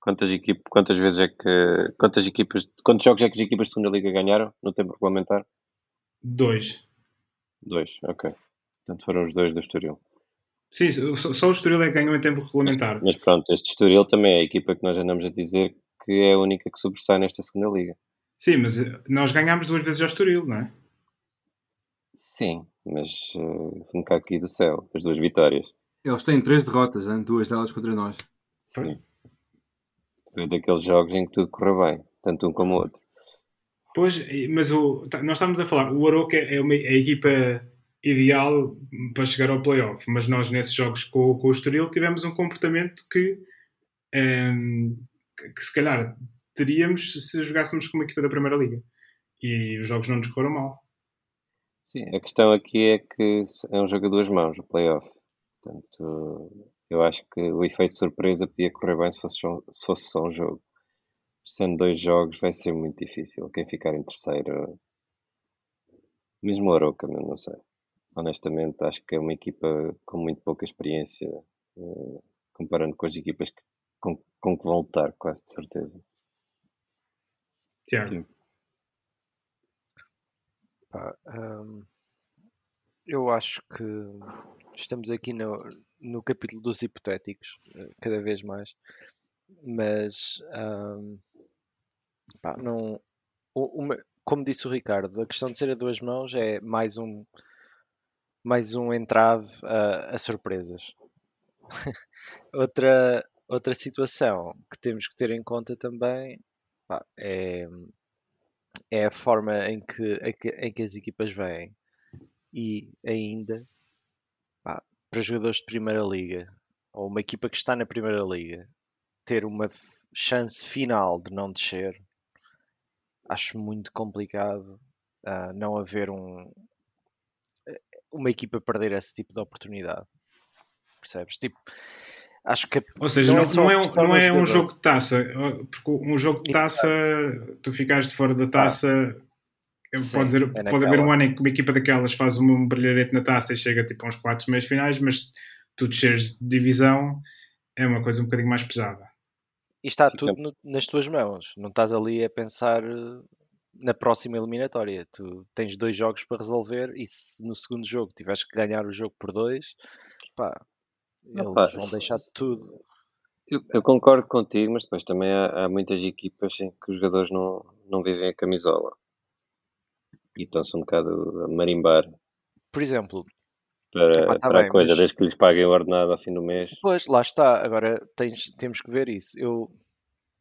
quantas, equipas, quantas vezes é que, quantas equipas, quantos jogos é que as equipas de Segunda Liga ganharam no tempo regulamentar? Dois. Dois, ok. Portanto, foram os dois do Estoril. Sim, só, só o Estoril é que ganhou em tempo regulamentar. Mas pronto, este Estoril também é a equipa que nós andamos a dizer que é a única que sobressai nesta segunda liga. Sim, mas eh, nós ganhámos duas vezes ao Estoril, não é? Sim, mas uh, um cá aqui do céu, as duas vitórias. Eles têm três derrotas, hein? duas delas contra nós. Sim. Foi daqueles jogos em que tudo correu bem, tanto um como o outro. Pois, mas o, tá, nós estamos a falar, o Aroca é uma, é a equipa ideal para chegar ao playoff, mas nós nesses jogos com, com o Estoril tivemos um comportamento que, um, ehm, que se calhar teríamos se jogássemos com uma equipa da Primeira Liga e os jogos não nos correram mal. Sim, a questão aqui é que é um jogo a duas mãos, o playoff. Portanto, Eu acho que o efeito surpresa podia correr bem se fosse, se fosse só um jogo. Sendo dois jogos, vai ser muito difícil. Quem ficar em terceiro, mesmo o Aroca, não sei. Honestamente, acho que é uma equipa com muito pouca experiência, eh, comparando com as equipas que, com, com que vão lutar, quase de certeza. Tiago. um, eu acho que estamos aqui no, no capítulo dos hipotéticos, eh, cada vez mais, mas um, pá, não, uma, como disse o Ricardo, a questão de ser a duas mãos é mais um mais um entrave a, a surpresas. outra, outra situação que temos que ter em conta também é, é a forma em que, em que as equipas vêm e ainda pá, para jogadores de Primeira Liga ou uma equipa que está na Primeira Liga ter uma chance final de não descer acho muito complicado uh, não haver um uma equipa perder esse tipo de oportunidade percebes? Tipo, acho que ou seja, não, não, é, um, não é um jogo de taça, porque um jogo de taça, tu ficares de fora da taça. Sim, pode, dizer, é pode haver um ano em que uma equipa daquelas faz um brilharete na taça e chega tipo a uns 4 meios finais, mas tu desceres de divisão é uma coisa um bocadinho mais pesada. E está tudo no, nas tuas mãos, não estás ali a pensar eh, na próxima eliminatória. Tu tens dois jogos para resolver e se no segundo jogo tiveres que ganhar o jogo por dois, pá, eles Opa, vão deixar de tudo. Eu, eu, concordo contigo, mas depois também há, há, muitas equipas em que os jogadores não, não vivem a camisola e estão-se um bocado a marimbar. Por exemplo, para, tá para bem, a coisa, mas... desde que lhes paguem o ordenado ao fim do mês. Pois, lá está. Agora tens, temos que ver isso. Eu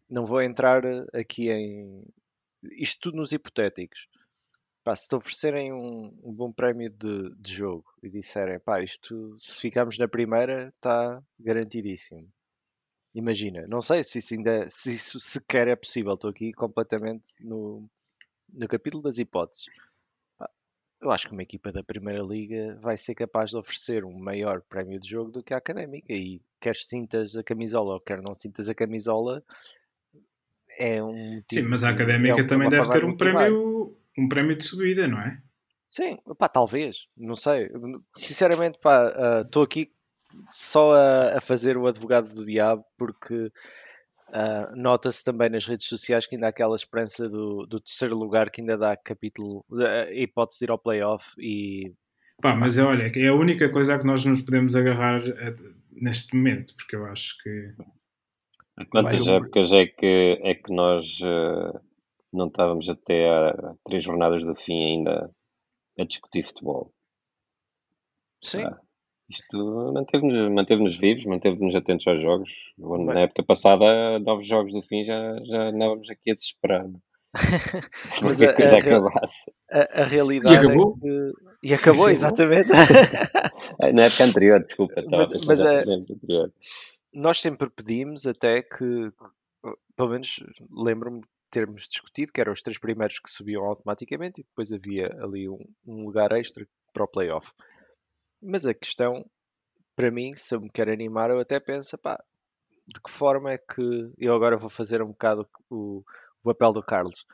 não vou entrar aqui em. Isto tudo nos hipotéticos. Pá, se te oferecerem um, um bom prémio de, de, jogo e disserem, pá, isto se ficarmos na primeira está garantidíssimo. Imagina, não sei se isso ainda se isso sequer é possível. Estou aqui completamente no, no capítulo das hipóteses. Pá, eu acho que uma equipa da Primeira Liga vai ser capaz de oferecer um maior prémio de jogo do que a Académica. E quer sintas a camisola ou quer não sintas a camisola, é um. Tipo, Sim, mas a Académica é também deve ter um prémio um prémio de subida, não é? Sim, pá, talvez, não sei. Sinceramente, pá, estou uh, aqui só a, a, fazer o advogado do diabo porque uh, nota-se também nas redes sociais que ainda há aquela esperança do, do terceiro lugar que ainda dá capítulo, uh, hipótese de ir ao playoff e. Pá, mas é, olha, é a única coisa a que nós nos podemos agarrar eh, neste momento, porque eu acho que. Quantas épocas é que, é que nós uh, não estávamos até a três jornadas do fim ainda a discutir futebol. Sim. Ah, isto manteve-nos manteve vivos, manteve-nos atentos aos jogos. Bem. Na época passada, novos jogos do fim, já, já andávamos aqui a desesperar. Mas a, a, acabasse. A, a, realidade e acabou? É que... E acabou, exatamente. Na época anterior, desculpa. Mas, mas a... anterior. Nós sempre pedimos até que, pelo menos lembro-me termos discutido, que eram os três primeiros que subiam automaticamente e depois havia ali um, um lugar extra para o playoff. Mas a questão, para mim, se eu me quero animar, eu até penso, pá, de que forma é que eu agora vou fazer um bocado o, o papel do Carlos?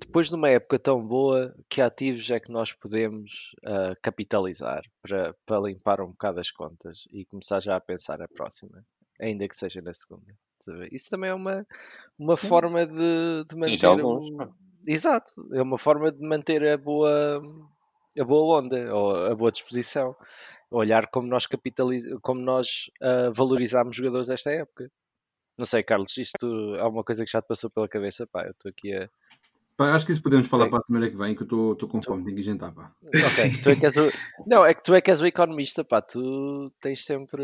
Depois de uma época tão boa, que ativos é que nós podemos uh, capitalizar para, para limpar um bocado as contas e começar já a pensar na próxima, ainda que seja na segunda? Isso também é uma, uma forma de, de manter. Um... Exato, é uma forma de manter a boa, a boa onda ou a boa disposição. Olhar como nós capitaliz... como nós uh, valorizamos jogadores desta época. Não sei, Carlos, isto é uma coisa que já te passou pela cabeça, pá. Eu estou aqui a. Pá, acho que isso podemos falar para a semana que vem, que eu estou com fome, tenho que jantar, pá. Ok, tu é que és o... Não, é que tu é que és o economista, pá. Tu tens sempre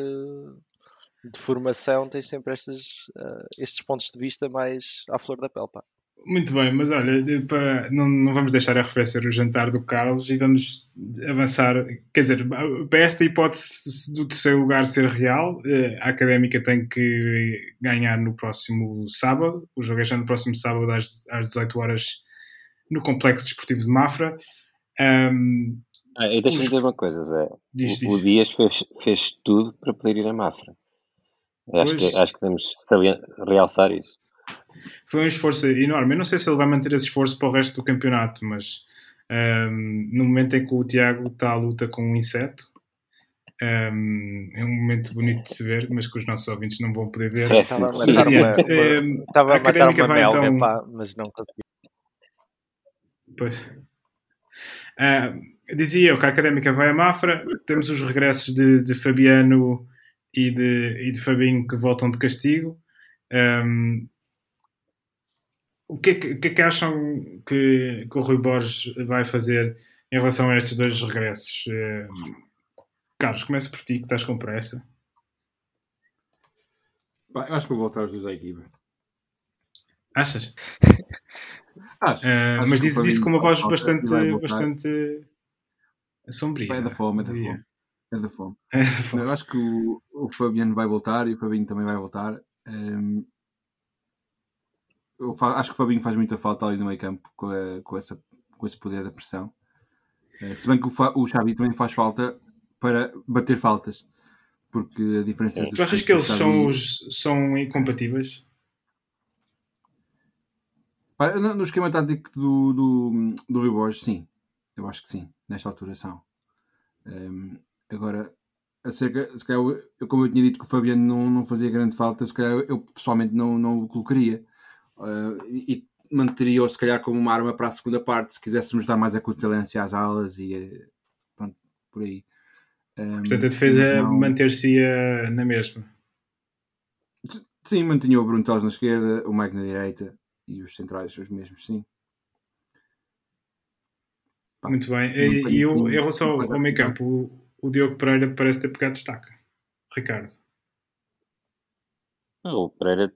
de formação tens sempre estes, uh, estes pontos de vista mais à flor da pele. Pá. Muito bem, mas olha, para, não, não vamos deixar arrefecer o jantar do Carlos e vamos avançar. Quer dizer, para esta hipótese do terceiro lugar ser real, eh, a académica tem que ganhar no próximo sábado. O jogo é já no próximo sábado às, às 18 horas no Complexo Desportivo de Mafra. Um, ah, e deixa-me os... dizer uma coisa, Zé. Diz, o, diz. o Dias fez, fez tudo para poder ir a Mafra. Acho que, acho que devemos realçar isso. Foi um esforço enorme. Eu não sei se ele vai manter esse esforço para o resto do campeonato, mas um, no momento em que o Tiago está à luta com um inseto, um, é um momento bonito de se ver, mas que os nossos ouvintes não vão poder ver. Sim, estava a matar uma, estava a, académica vai melga, então. Pá, mas não consegui. Pois. Uh, dizia eu que a académica vai a Mafra, temos os regressos de, de Fabiano e de, e de Fabinho que voltam de castigo. Um, o que é que, que, é que acham que, que, o Rui Borges vai fazer em relação a estes dois regressos? Um, Carlos, começa por ti, que estás com pressa. eu acho que vou voltar os dois à equipa. Achas? acho, uh, acho mas dizes isso com uma voz bastante, bastante sombria. É da fome, é da fome. É da fome. É da fome. Eu acho que o, o Fabiano vai voltar e o Fabinho também vai voltar. Um, eu acho que o Fabinho faz muita falta ali no meio campo com, a, com, essa, com esse poder da pressão. Uh, se bem que o, o Xavi também faz falta para bater faltas. Porque a diferença. É. Tu achas que eles são, os, são incompatíveis? No esquema tático do, do, do Rui Borges, sim. Eu acho que sim. Nesta altura são. Um, agora, acerca, se calhar, eu, como eu tinha dito que o Fabiano não, não fazia grande falta, se calhar eu pessoalmente não, não o colocaria. Uh, e manteria-o, se calhar, como uma arma para a segunda parte, se quiséssemos dar mais acutilância às alas e eh, pronto, por aí. Um, Portanto, a defesa não... manter-se na mesma. Sim, mantinha o Bruno Teles na esquerda, o Mike na direita e os centrais os mesmos, sim. Muito bem. E, eu, em relação ao, ao meio campo, o, Diogo Pereira parece ter pegado destaque. Ricardo. O Pereira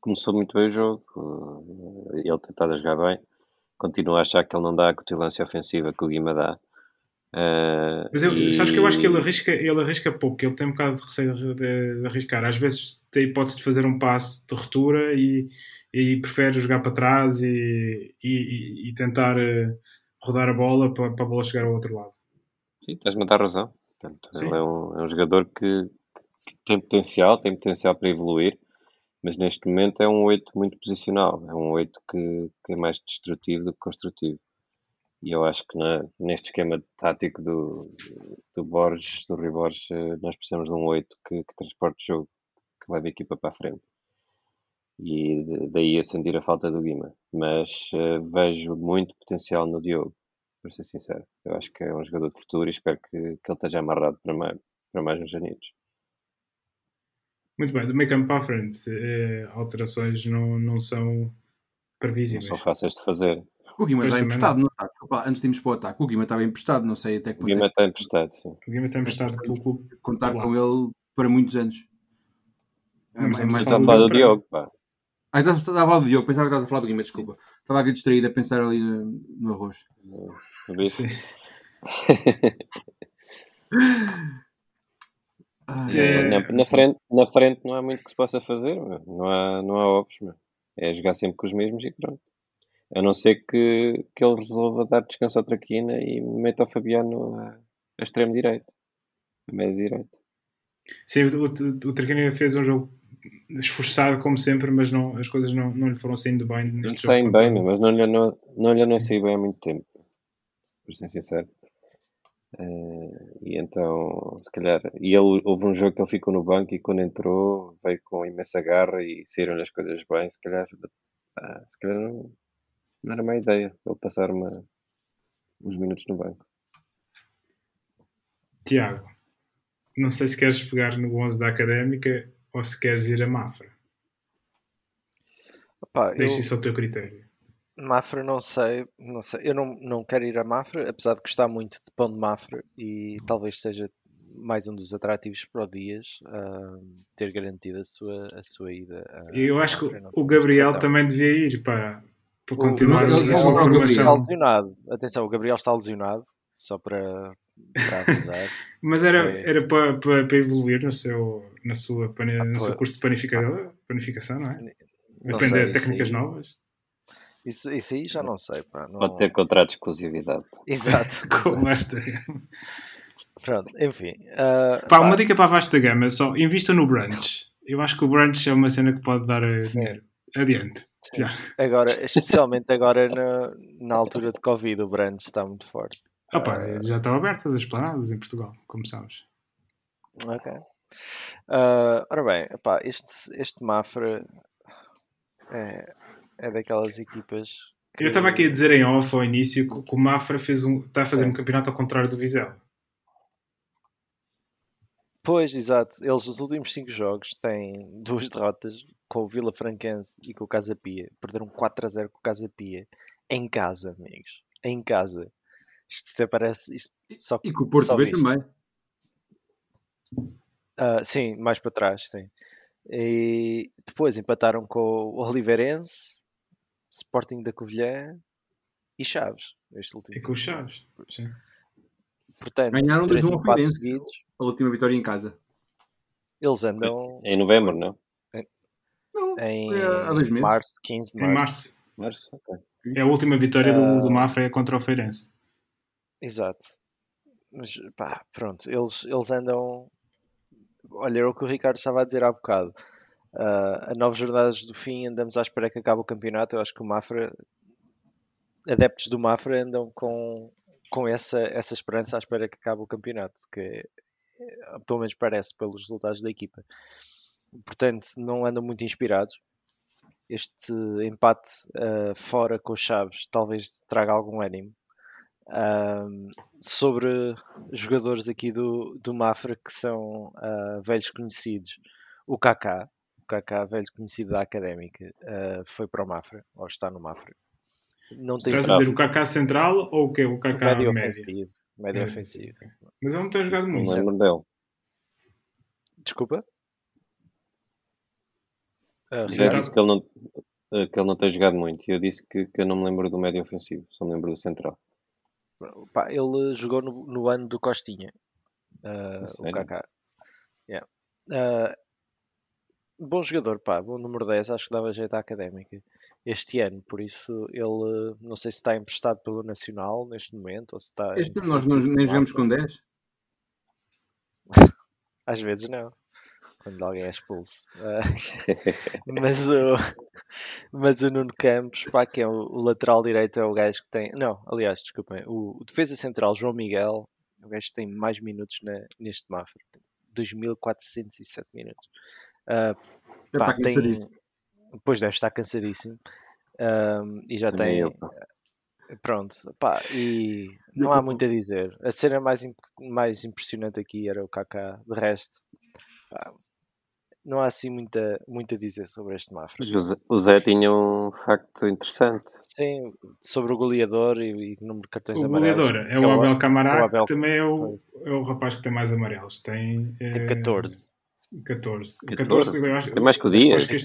começou muito bem o jogo. Ele tentado jogar bem. Continuo a achar que ele não dá a cutilância ofensiva que o Guima dá. Uh, Mas eu, e... sabes que eu acho que ele arrisca, ele arrisca pouco, ele tem um bocado de receio de, de, de arriscar. Às vezes tem a hipótese de fazer um passe de ruptura e, e prefere jogar para trás e, e, e tentar uh, rodar a bola para, para, a bola chegar ao outro lado. Sim, tens-me a dar razão. Portanto, ele é um, é um jogador que, tem potencial, tem potencial para evoluir, mas neste momento é um 8 muito posicional, é um 8 que, que é mais destrutivo do que construtivo. E eu acho que na, neste esquema tático do, do Borges, do Rui Borges, eh, nós precisamos de um 8 que, que transporte o jogo, que leve a equipa para a frente. E daí a sentir a falta do Guima. Mas uh, vejo muito potencial no Diogo, para ser sincero. Eu acho que é um jogador de futuro e espero que, que ele esteja amarrado para mais, para mais uns. Muito bem, do meio campo para a frente, eh, alterações não, não são previsíveis. Não são fáceis de fazer. O Guima está emprestado no ataque. Opa, antes de irmos para o ataque, o Guima estava emprestado, não sei até que O Guima está emprestado, sim. O Guima está emprestado pelo clube. Contar com ele para muitos anos. É, mais, é mais está a falar do Diogo, pá. Ah, então estava a falar do Diogo, pensava que estavas a falar do Guima, desculpa. Estava aqui distraído a pensar ali no, no arroz. Sim. é... na, na, frente, na frente não há muito que se possa fazer, não há, não há óbvios. É jogar sempre com os mesmos e pronto. A não ser que, que ele resolva dar descanso ao Traquina e meta o Fabiano a, a extremo direito, a médio direito. Sim, o, o, o Traquina fez um jogo esforçado como sempre, mas não, as coisas não, não lhe foram saindo bem. Não saem bem, mas não lhe não, não, lhe não bem há muito tempo, por ser sincero. Uh, e então, se calhar, e ele, houve um jogo que ele ficou no banco e quando entrou veio com imensa garra e saíram-lhe as coisas bem. Se calhar, ah, se calhar não, não era má ideia ele passar uma, uns minutos no banco. Tiago, não sei se queres pegar no 11 da Académica ou se queres ir a Mafra. Opa, Deixa eu... isso ao teu critério. Mafra não sei, não sei. Eu não, não quero ir a Mafra, apesar de gostar muito de pão de Mafra e talvez seja mais um dos atrativos para o Dias uh, ter garantido a sua, a sua ida. eu acho que o Gabriel também devia ir, pá para continuar o, a sua formação. lesionado. Atenção, o Gabriel está lesionado, só para, para avisar. Mas era, é. era para, para, para, evoluir no seu, na sua, no seu curso de panificação, panificação não é? Não Aprender sei, técnicas isso novas. Isso, isso aí já não sei. Pá, não... Pode ter contrato de exclusividade. Exato. Com esta Pronto, enfim. Uh, pá, pá, uma dica para a vasta gama: só invista no brunch. Eu acho que o brunch é uma cena que pode dar eh, Sim. dinheiro. Adiante. Sim. Agora, especialmente agora na, na altura de Covid, o brand está muito forte. Pá, já estão abertas as planadas em Portugal, como sabes. Ok. Ah, ora bem, epá, este, este Mafra é, é daquelas equipas. Eu estava aqui a dizer em off ao início que que o Mafra fez um, está a fazer um campeonato ao contrário do Vizela. Pois, exato. Eles, os últimos 5 jogos, têm duas derrotas com o Vila Franquense e com o Casa Pia. Perderam 4 a 0 com o Casa Pia. Em casa, amigos. Em casa. Isto até parece. Isto, só, E com o Porto B visto. também. Ah, sim, mais para trás, sim. E depois empataram com o Oliveirense, Sporting da Covilhã e Chaves. Este último. É com os Chaves. Sim. Portanto, Ganharam três do empates Oliveirense. seguidos. A última vitória em casa. Eles andam Em novembro, não? Não, em foi há dois meses. março, 15 de Em março. março. Março, ok. É a última vitória do, Ah. do Mafra é contra o Feirense. Exato. Mas pá, pronto, eles, eles andam. Olha, era o que o Ricardo estava a dizer há bocado. Ah, a nove jornadas do fim andamos à espera que acabe o campeonato. Eu acho que o Mafra, adeptos do Mafra andam com, com essa, essa esperança à espera que acabe o campeonato, que é, pelo menos parece pelos resultados da equipa. Portanto, não andam muito inspirados. Este empate ah, fora com os Chaves talvez traga algum ânimo. Ahm, sobre jogadores aqui do, do Mafra que são ah, velhos conhecidos, o Kaká, o Kaká, velho conhecido da Académica, ah, foi para o Mafra, ou está no Mafra. Não tem Estás a dizer o Kaká central ou o que o Kaká médio médio? ofensivo. Médio Médio, ofensivo. Mas ele não tem jogado Não muito. lembro dele. Desculpa? Ah, Já Ricardo. disse que ele não, que ele não tem jogado muito. E eu disse que, que eu não me lembro do médio ofensivo, só me lembro do central. Pá, ele jogou no, no ano do Costinha, ah, o? Kaká. Yeah. Ah, bom jogador, pá, bom número 10, acho que dava jeito à académica este ano, por isso ele não sei se está emprestado pelo Nacional neste momento ou se está. Este em- ano nós não- nem jogamos com 10. Às vezes não, quando alguém é expulso. Ah, mas, o, mas o Nuno Campos, pá, que é o, o lateral direito, é o gajo que tem. Não, aliás, desculpem, o, o defesa central João Miguel, é o gajo que tem mais minutos na- neste Mafra, tem 2.407 minutos. Já pá, está cansadíssimo. Depois deve estar cansadíssimo. Ahm, e já Também tem. eu. Pronto, pá, e não há muito a dizer. A cena mais, imp- mais impressionante aqui era o Kaká. De resto, pá, não há assim muita, muito a dizer sobre este Mafra. Mas o Zé, tinha um facto interessante. Sim, sobre o goleador e, e número de cartões O amarelos. goleador é o Abel Camará, é o Abel- que também é o, é o rapaz que tem mais amarelos. Tem Tem eh, 14. 14. 14. 14, eu acho, Tem mais que o Dias. este-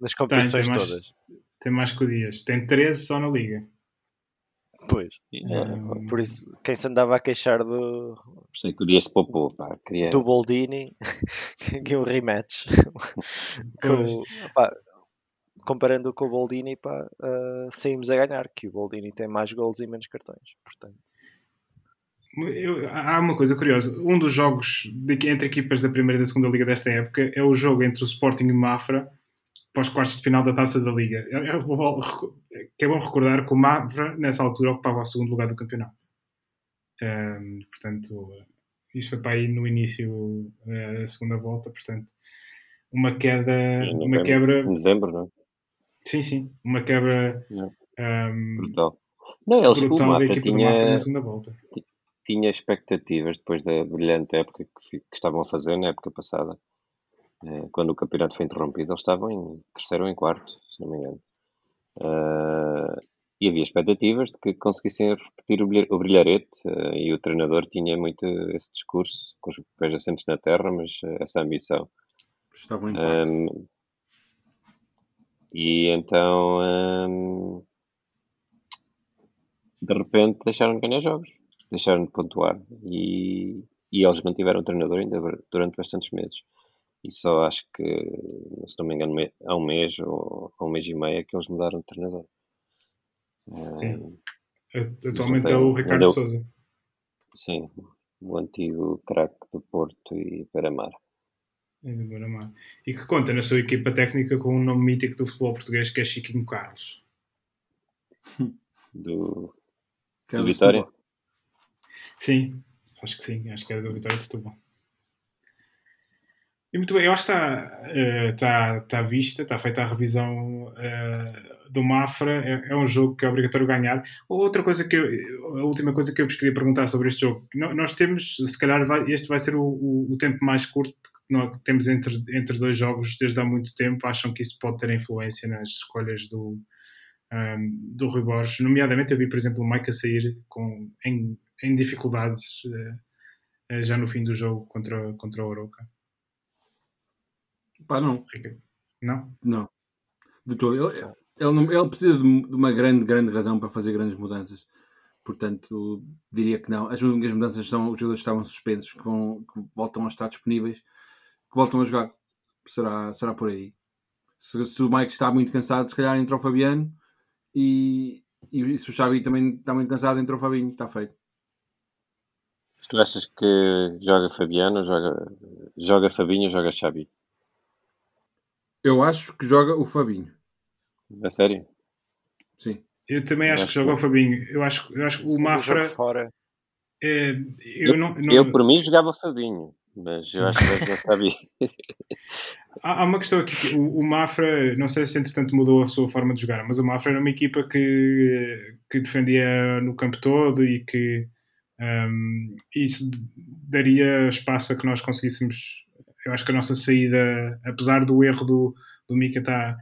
Nas tem, competições tem mais, todas. tem mais que o Dias. Tem 13 só na Liga. Pois. É, Hum, Por isso, quem se andava a queixar do, sei que o Dias poupou, pá. Queria... do Boldini, que um rematch. Com, pá, comparando com o Boldini, pá, ah, saímos a ganhar, que o Boldini tem mais gols e menos cartões. Portanto, Eu- há uma coisa curiosa. Um dos jogos de- entre equipas da primeira e da segunda liga desta época é o jogo entre o Sporting e o Mafra para os quartos de final da Taça da Liga. É bom recordar que o Mafra, nessa altura, ocupava o segundo lugar do campeonato. Ahm, portanto, isso foi para aí no início eh, da segunda volta. Portanto, uma queda, uma quebra, Em dezembro, não é? sim, sim, uma quebra Não. ahm, Brutal. Não, eles, brutal da Mafra equipa do Mafra tinha, na segunda volta. tinha expectativas depois da brilhante época que, que estavam a fazer na época passada. Eh, Quando o campeonato foi interrompido, eles estavam em terceiro ou em quarto, se não me engano. Ah, e havia expectativas de que conseguissem repetir o brilha- o brilharete eh, e o treinador tinha muito esse discurso, com os pés assentes na terra, mas eh, essa ambição. Estavam em quarto. Um, e então, um, de repente, deixaram de ganhar jogos, deixaram de pontuar e, e eles mantiveram o treinador ainda dur- durante bastantes meses. E só acho que, se não me engano, há um mês ou há um mês e meio é que eles mudaram de treinador. Sim. Atualmente é o Ricardo não deu- Souza. Sim, o antigo craque do Porto e Beira-Mar. É do Beira-Mar. E que conta na sua equipa técnica com um nome mítico do futebol português que é Chiquinho Carlos. Do, é do Vitória. Sim, acho que sim, acho que era do Vitória de Setúbal. E muito bem, eu acho que está, eh, está, está vista, está feita a revisão eh, do Mafra, é, é um jogo que é obrigatório ganhar. Outra coisa que eu, a última coisa que eu vos queria perguntar sobre este jogo, nós temos, se calhar vai- este vai ser o, o- o tempo mais curto que nós temos entre, entre dois jogos desde há muito tempo, acham que isso pode ter influência nas escolhas do, ahm, do Rui Borges, nomeadamente eu vi, por exemplo, o Mike a sair com, em, em dificuldades eh, já no fim do jogo contra, contra o Oroca. Pá, não? Não? não. De todo. Ele, ele, não- ele precisa de uma grande, grande razão para fazer grandes mudanças. Portanto, diria que não. As únicas mudanças são os jogadores que estavam suspensos, que, vão, que voltam a estar disponíveis, que voltam a jogar. Será, será por aí. Se, se o Mike está muito cansado, se calhar entra o Fabiano. E, e se o Xavi também está muito cansado, entra o Fabinho. Está feito. Tu achas que joga Fabiano, joga, joga Fabinho, joga Xabi? Eu acho que joga o Fabinho. A sério? Sim. Eu também Eu acho acho que joga o Fabinho. Eu acho, eu acho que o Mafra. fora. é, eu não, não- Eu, por mim, jogava Fabinho, mas eu acho que vai jogar Xabi. Há, há uma questão aqui. que O, o Mafra, não sei se entretanto mudou a sua forma de jogar, mas o Mafra era uma equipa que, que defendia no campo todo e que um, isso daria espaço a que nós conseguíssemos. Eu acho que a nossa saída, apesar do erro do, do Mika, está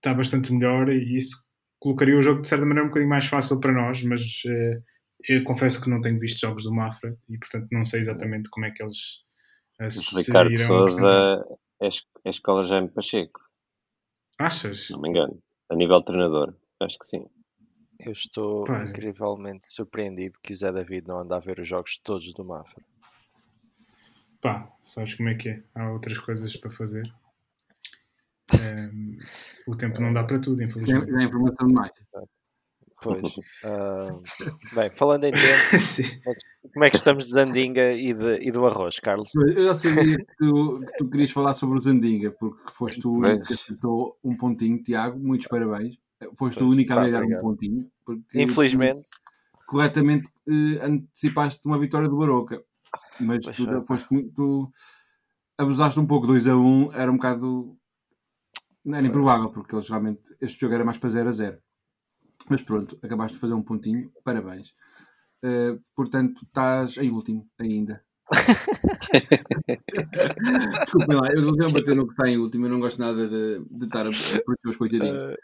tá bastante melhor e isso colocaria o jogo de certa maneira um bocadinho mais fácil para nós, mas eh, eu confesso que não tenho visto jogos do Mafra e portanto não sei exatamente como é que eles Mas se Ricardo irão apresentar. Souza é, é a escola Jaime Pacheco, Achas? não me engano. A nível treinador, acho que sim. Eu estou Pá. incrivelmente surpreendido que o Zé David não anda a ver os jogos todos do Mafra. Pá, sabes como é que é? Há outras coisas para fazer. O tempo não dá para tudo, infelizmente. é informação demais. Pois. ah, bem, falando em tempo, como é que estamos de Zandinga e, de- e do arroz, Carlos? Eu já sabia que tu, que tu querias falar sobre o Zandinga, porque foste tu o único que acertou um pontinho, Tiago. Muitos parabéns. Foste o único a ganhar um pontinho. Porque Infelizmente, tu corretamente eh, antecipaste uma vitória do Baroca. Mas Pois tu foste muito. tu abusaste um pouco 2 a 1, era um bocado. Era improvável, porque eles realmente. Este jogo era mais para 0 a 0. Mas pronto, acabaste de fazer um pontinho, parabéns. Eh, portanto, estás em último ainda. Desculpem lá, eu não sei bater no que está em último, eu não gosto nada de, de estar a proteger os coitadinhos. ah,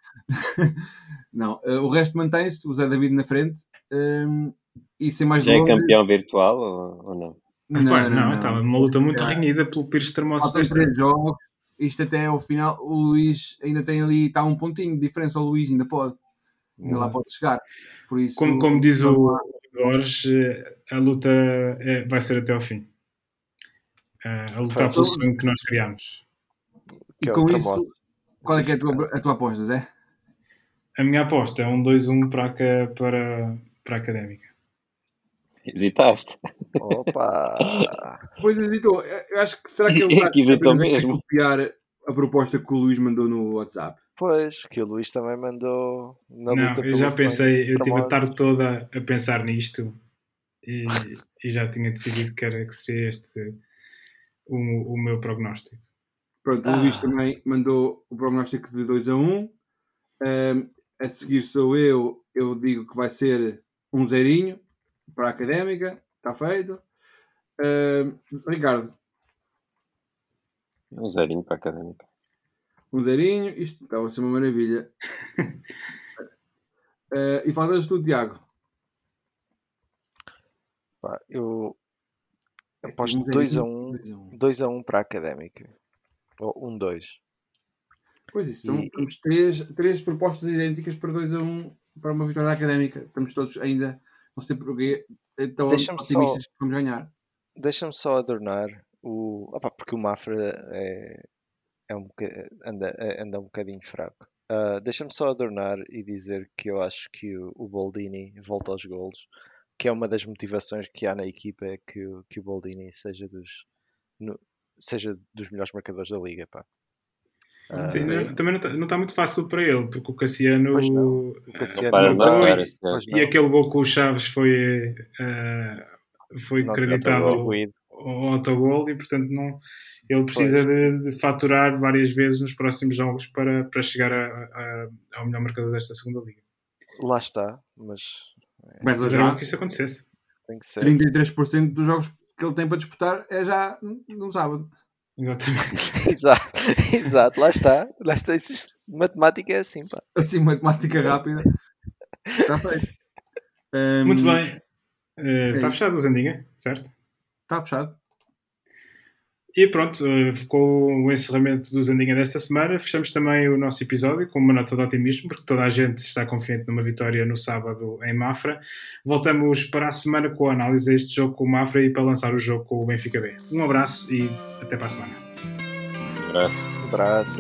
não, eh, o resto mantém-se, o Zé David na frente. ehm, e sem mais Já é delongas- campeão virtual ou, ou não? Mas, pá, não, estava numa luta muito Já. renhida pelo Pires Faltam deste três jogos, isto até ao final, o Luís ainda tem ali, está um pontinho de diferença, o Luís ainda pode, ainda lá pode chegar. Por isso, Como, como diz o. Jorge, a luta é- vai ser até ao fim. A lutar Pois. pelo sonho que nós criámos. E é com isso, qual é que é a tua, a tua aposta, Zé? A minha aposta é um 2-1 para, para, para a Académica. Hesitaste. Opa! Pois hesitou, eu acho que será que ele É vai mesmo. copiar a proposta que o Luís mandou no WhatsApp? Pois, que o Luís também mandou na Não, eu já pensei, eu tive a tarde toda a pensar nisto e, e já tinha decidido que, era, que seria este o, o meu prognóstico. Pronto, Ah. o Luís também mandou o prognóstico de 2 a 1. Ahm, a seguir sou eu, eu digo que vai ser um zerinho para a Académica, está feito. Ahm, Ricardo, Um zerinho para a académica. um zerinho, isto está a ser uma maravilha. Ah, e falas tu, Tiago. Pá, eu Um aposto zerinho, 2 a 1 dois a um. 2 a 1 para a Académica. Ou 1-2. Pois isso, são, E- temos três, três propostas idênticas para 2 a 1 para uma vitória académica. Estamos todos ainda, não sei porquê, então Deixa-me só- otimistas que vamos ganhar. Deixa-me só adornar o. Opa, porque o Mafra é, é um boca- anda, anda um bocadinho fraco. Ah, Deixa-me só adornar e dizer que eu acho que o, o Boldini volta aos golos, que é uma das motivações que há na equipa é que, o- que o Boldini seja dos. no- seja dos melhores marcadores da liga. Pá. Sim, não, também não está, não está muito fácil para ele, porque o Cassiano, não. O Cassiano para não foi, esse pois e não. aquele gol com o Chaves foi, eh, foi Não, creditado ao, ao autogol e portanto não, ele precisa de, de faturar várias vezes nos próximos jogos para, para chegar a, a- ao melhor marcador desta segunda liga. Lá está, mas Mas era bom já. que isso acontecesse. tem que ser. 33% dos jogos que ele tem para disputar é já no sábado. Exatamente. Exato, exato, lá está. Lá está. Isso, matemática é assim, pá. Assim, matemática rápida. Está feito. Hum, Muito bem. Eh, está isso. fechado o Zandinha, certo? Está fechado. E pronto, eh, ficou o encerramento do Zandinha desta semana. Fechamos também o nosso episódio com uma nota de otimismo, porque toda a gente está confiante numa vitória no sábado em Mafra. Voltamos para a semana com a análise a este jogo com o Mafra e para lançar o jogo com o Benfica B. Um abraço e até para a semana. Um abraço. Um abraço.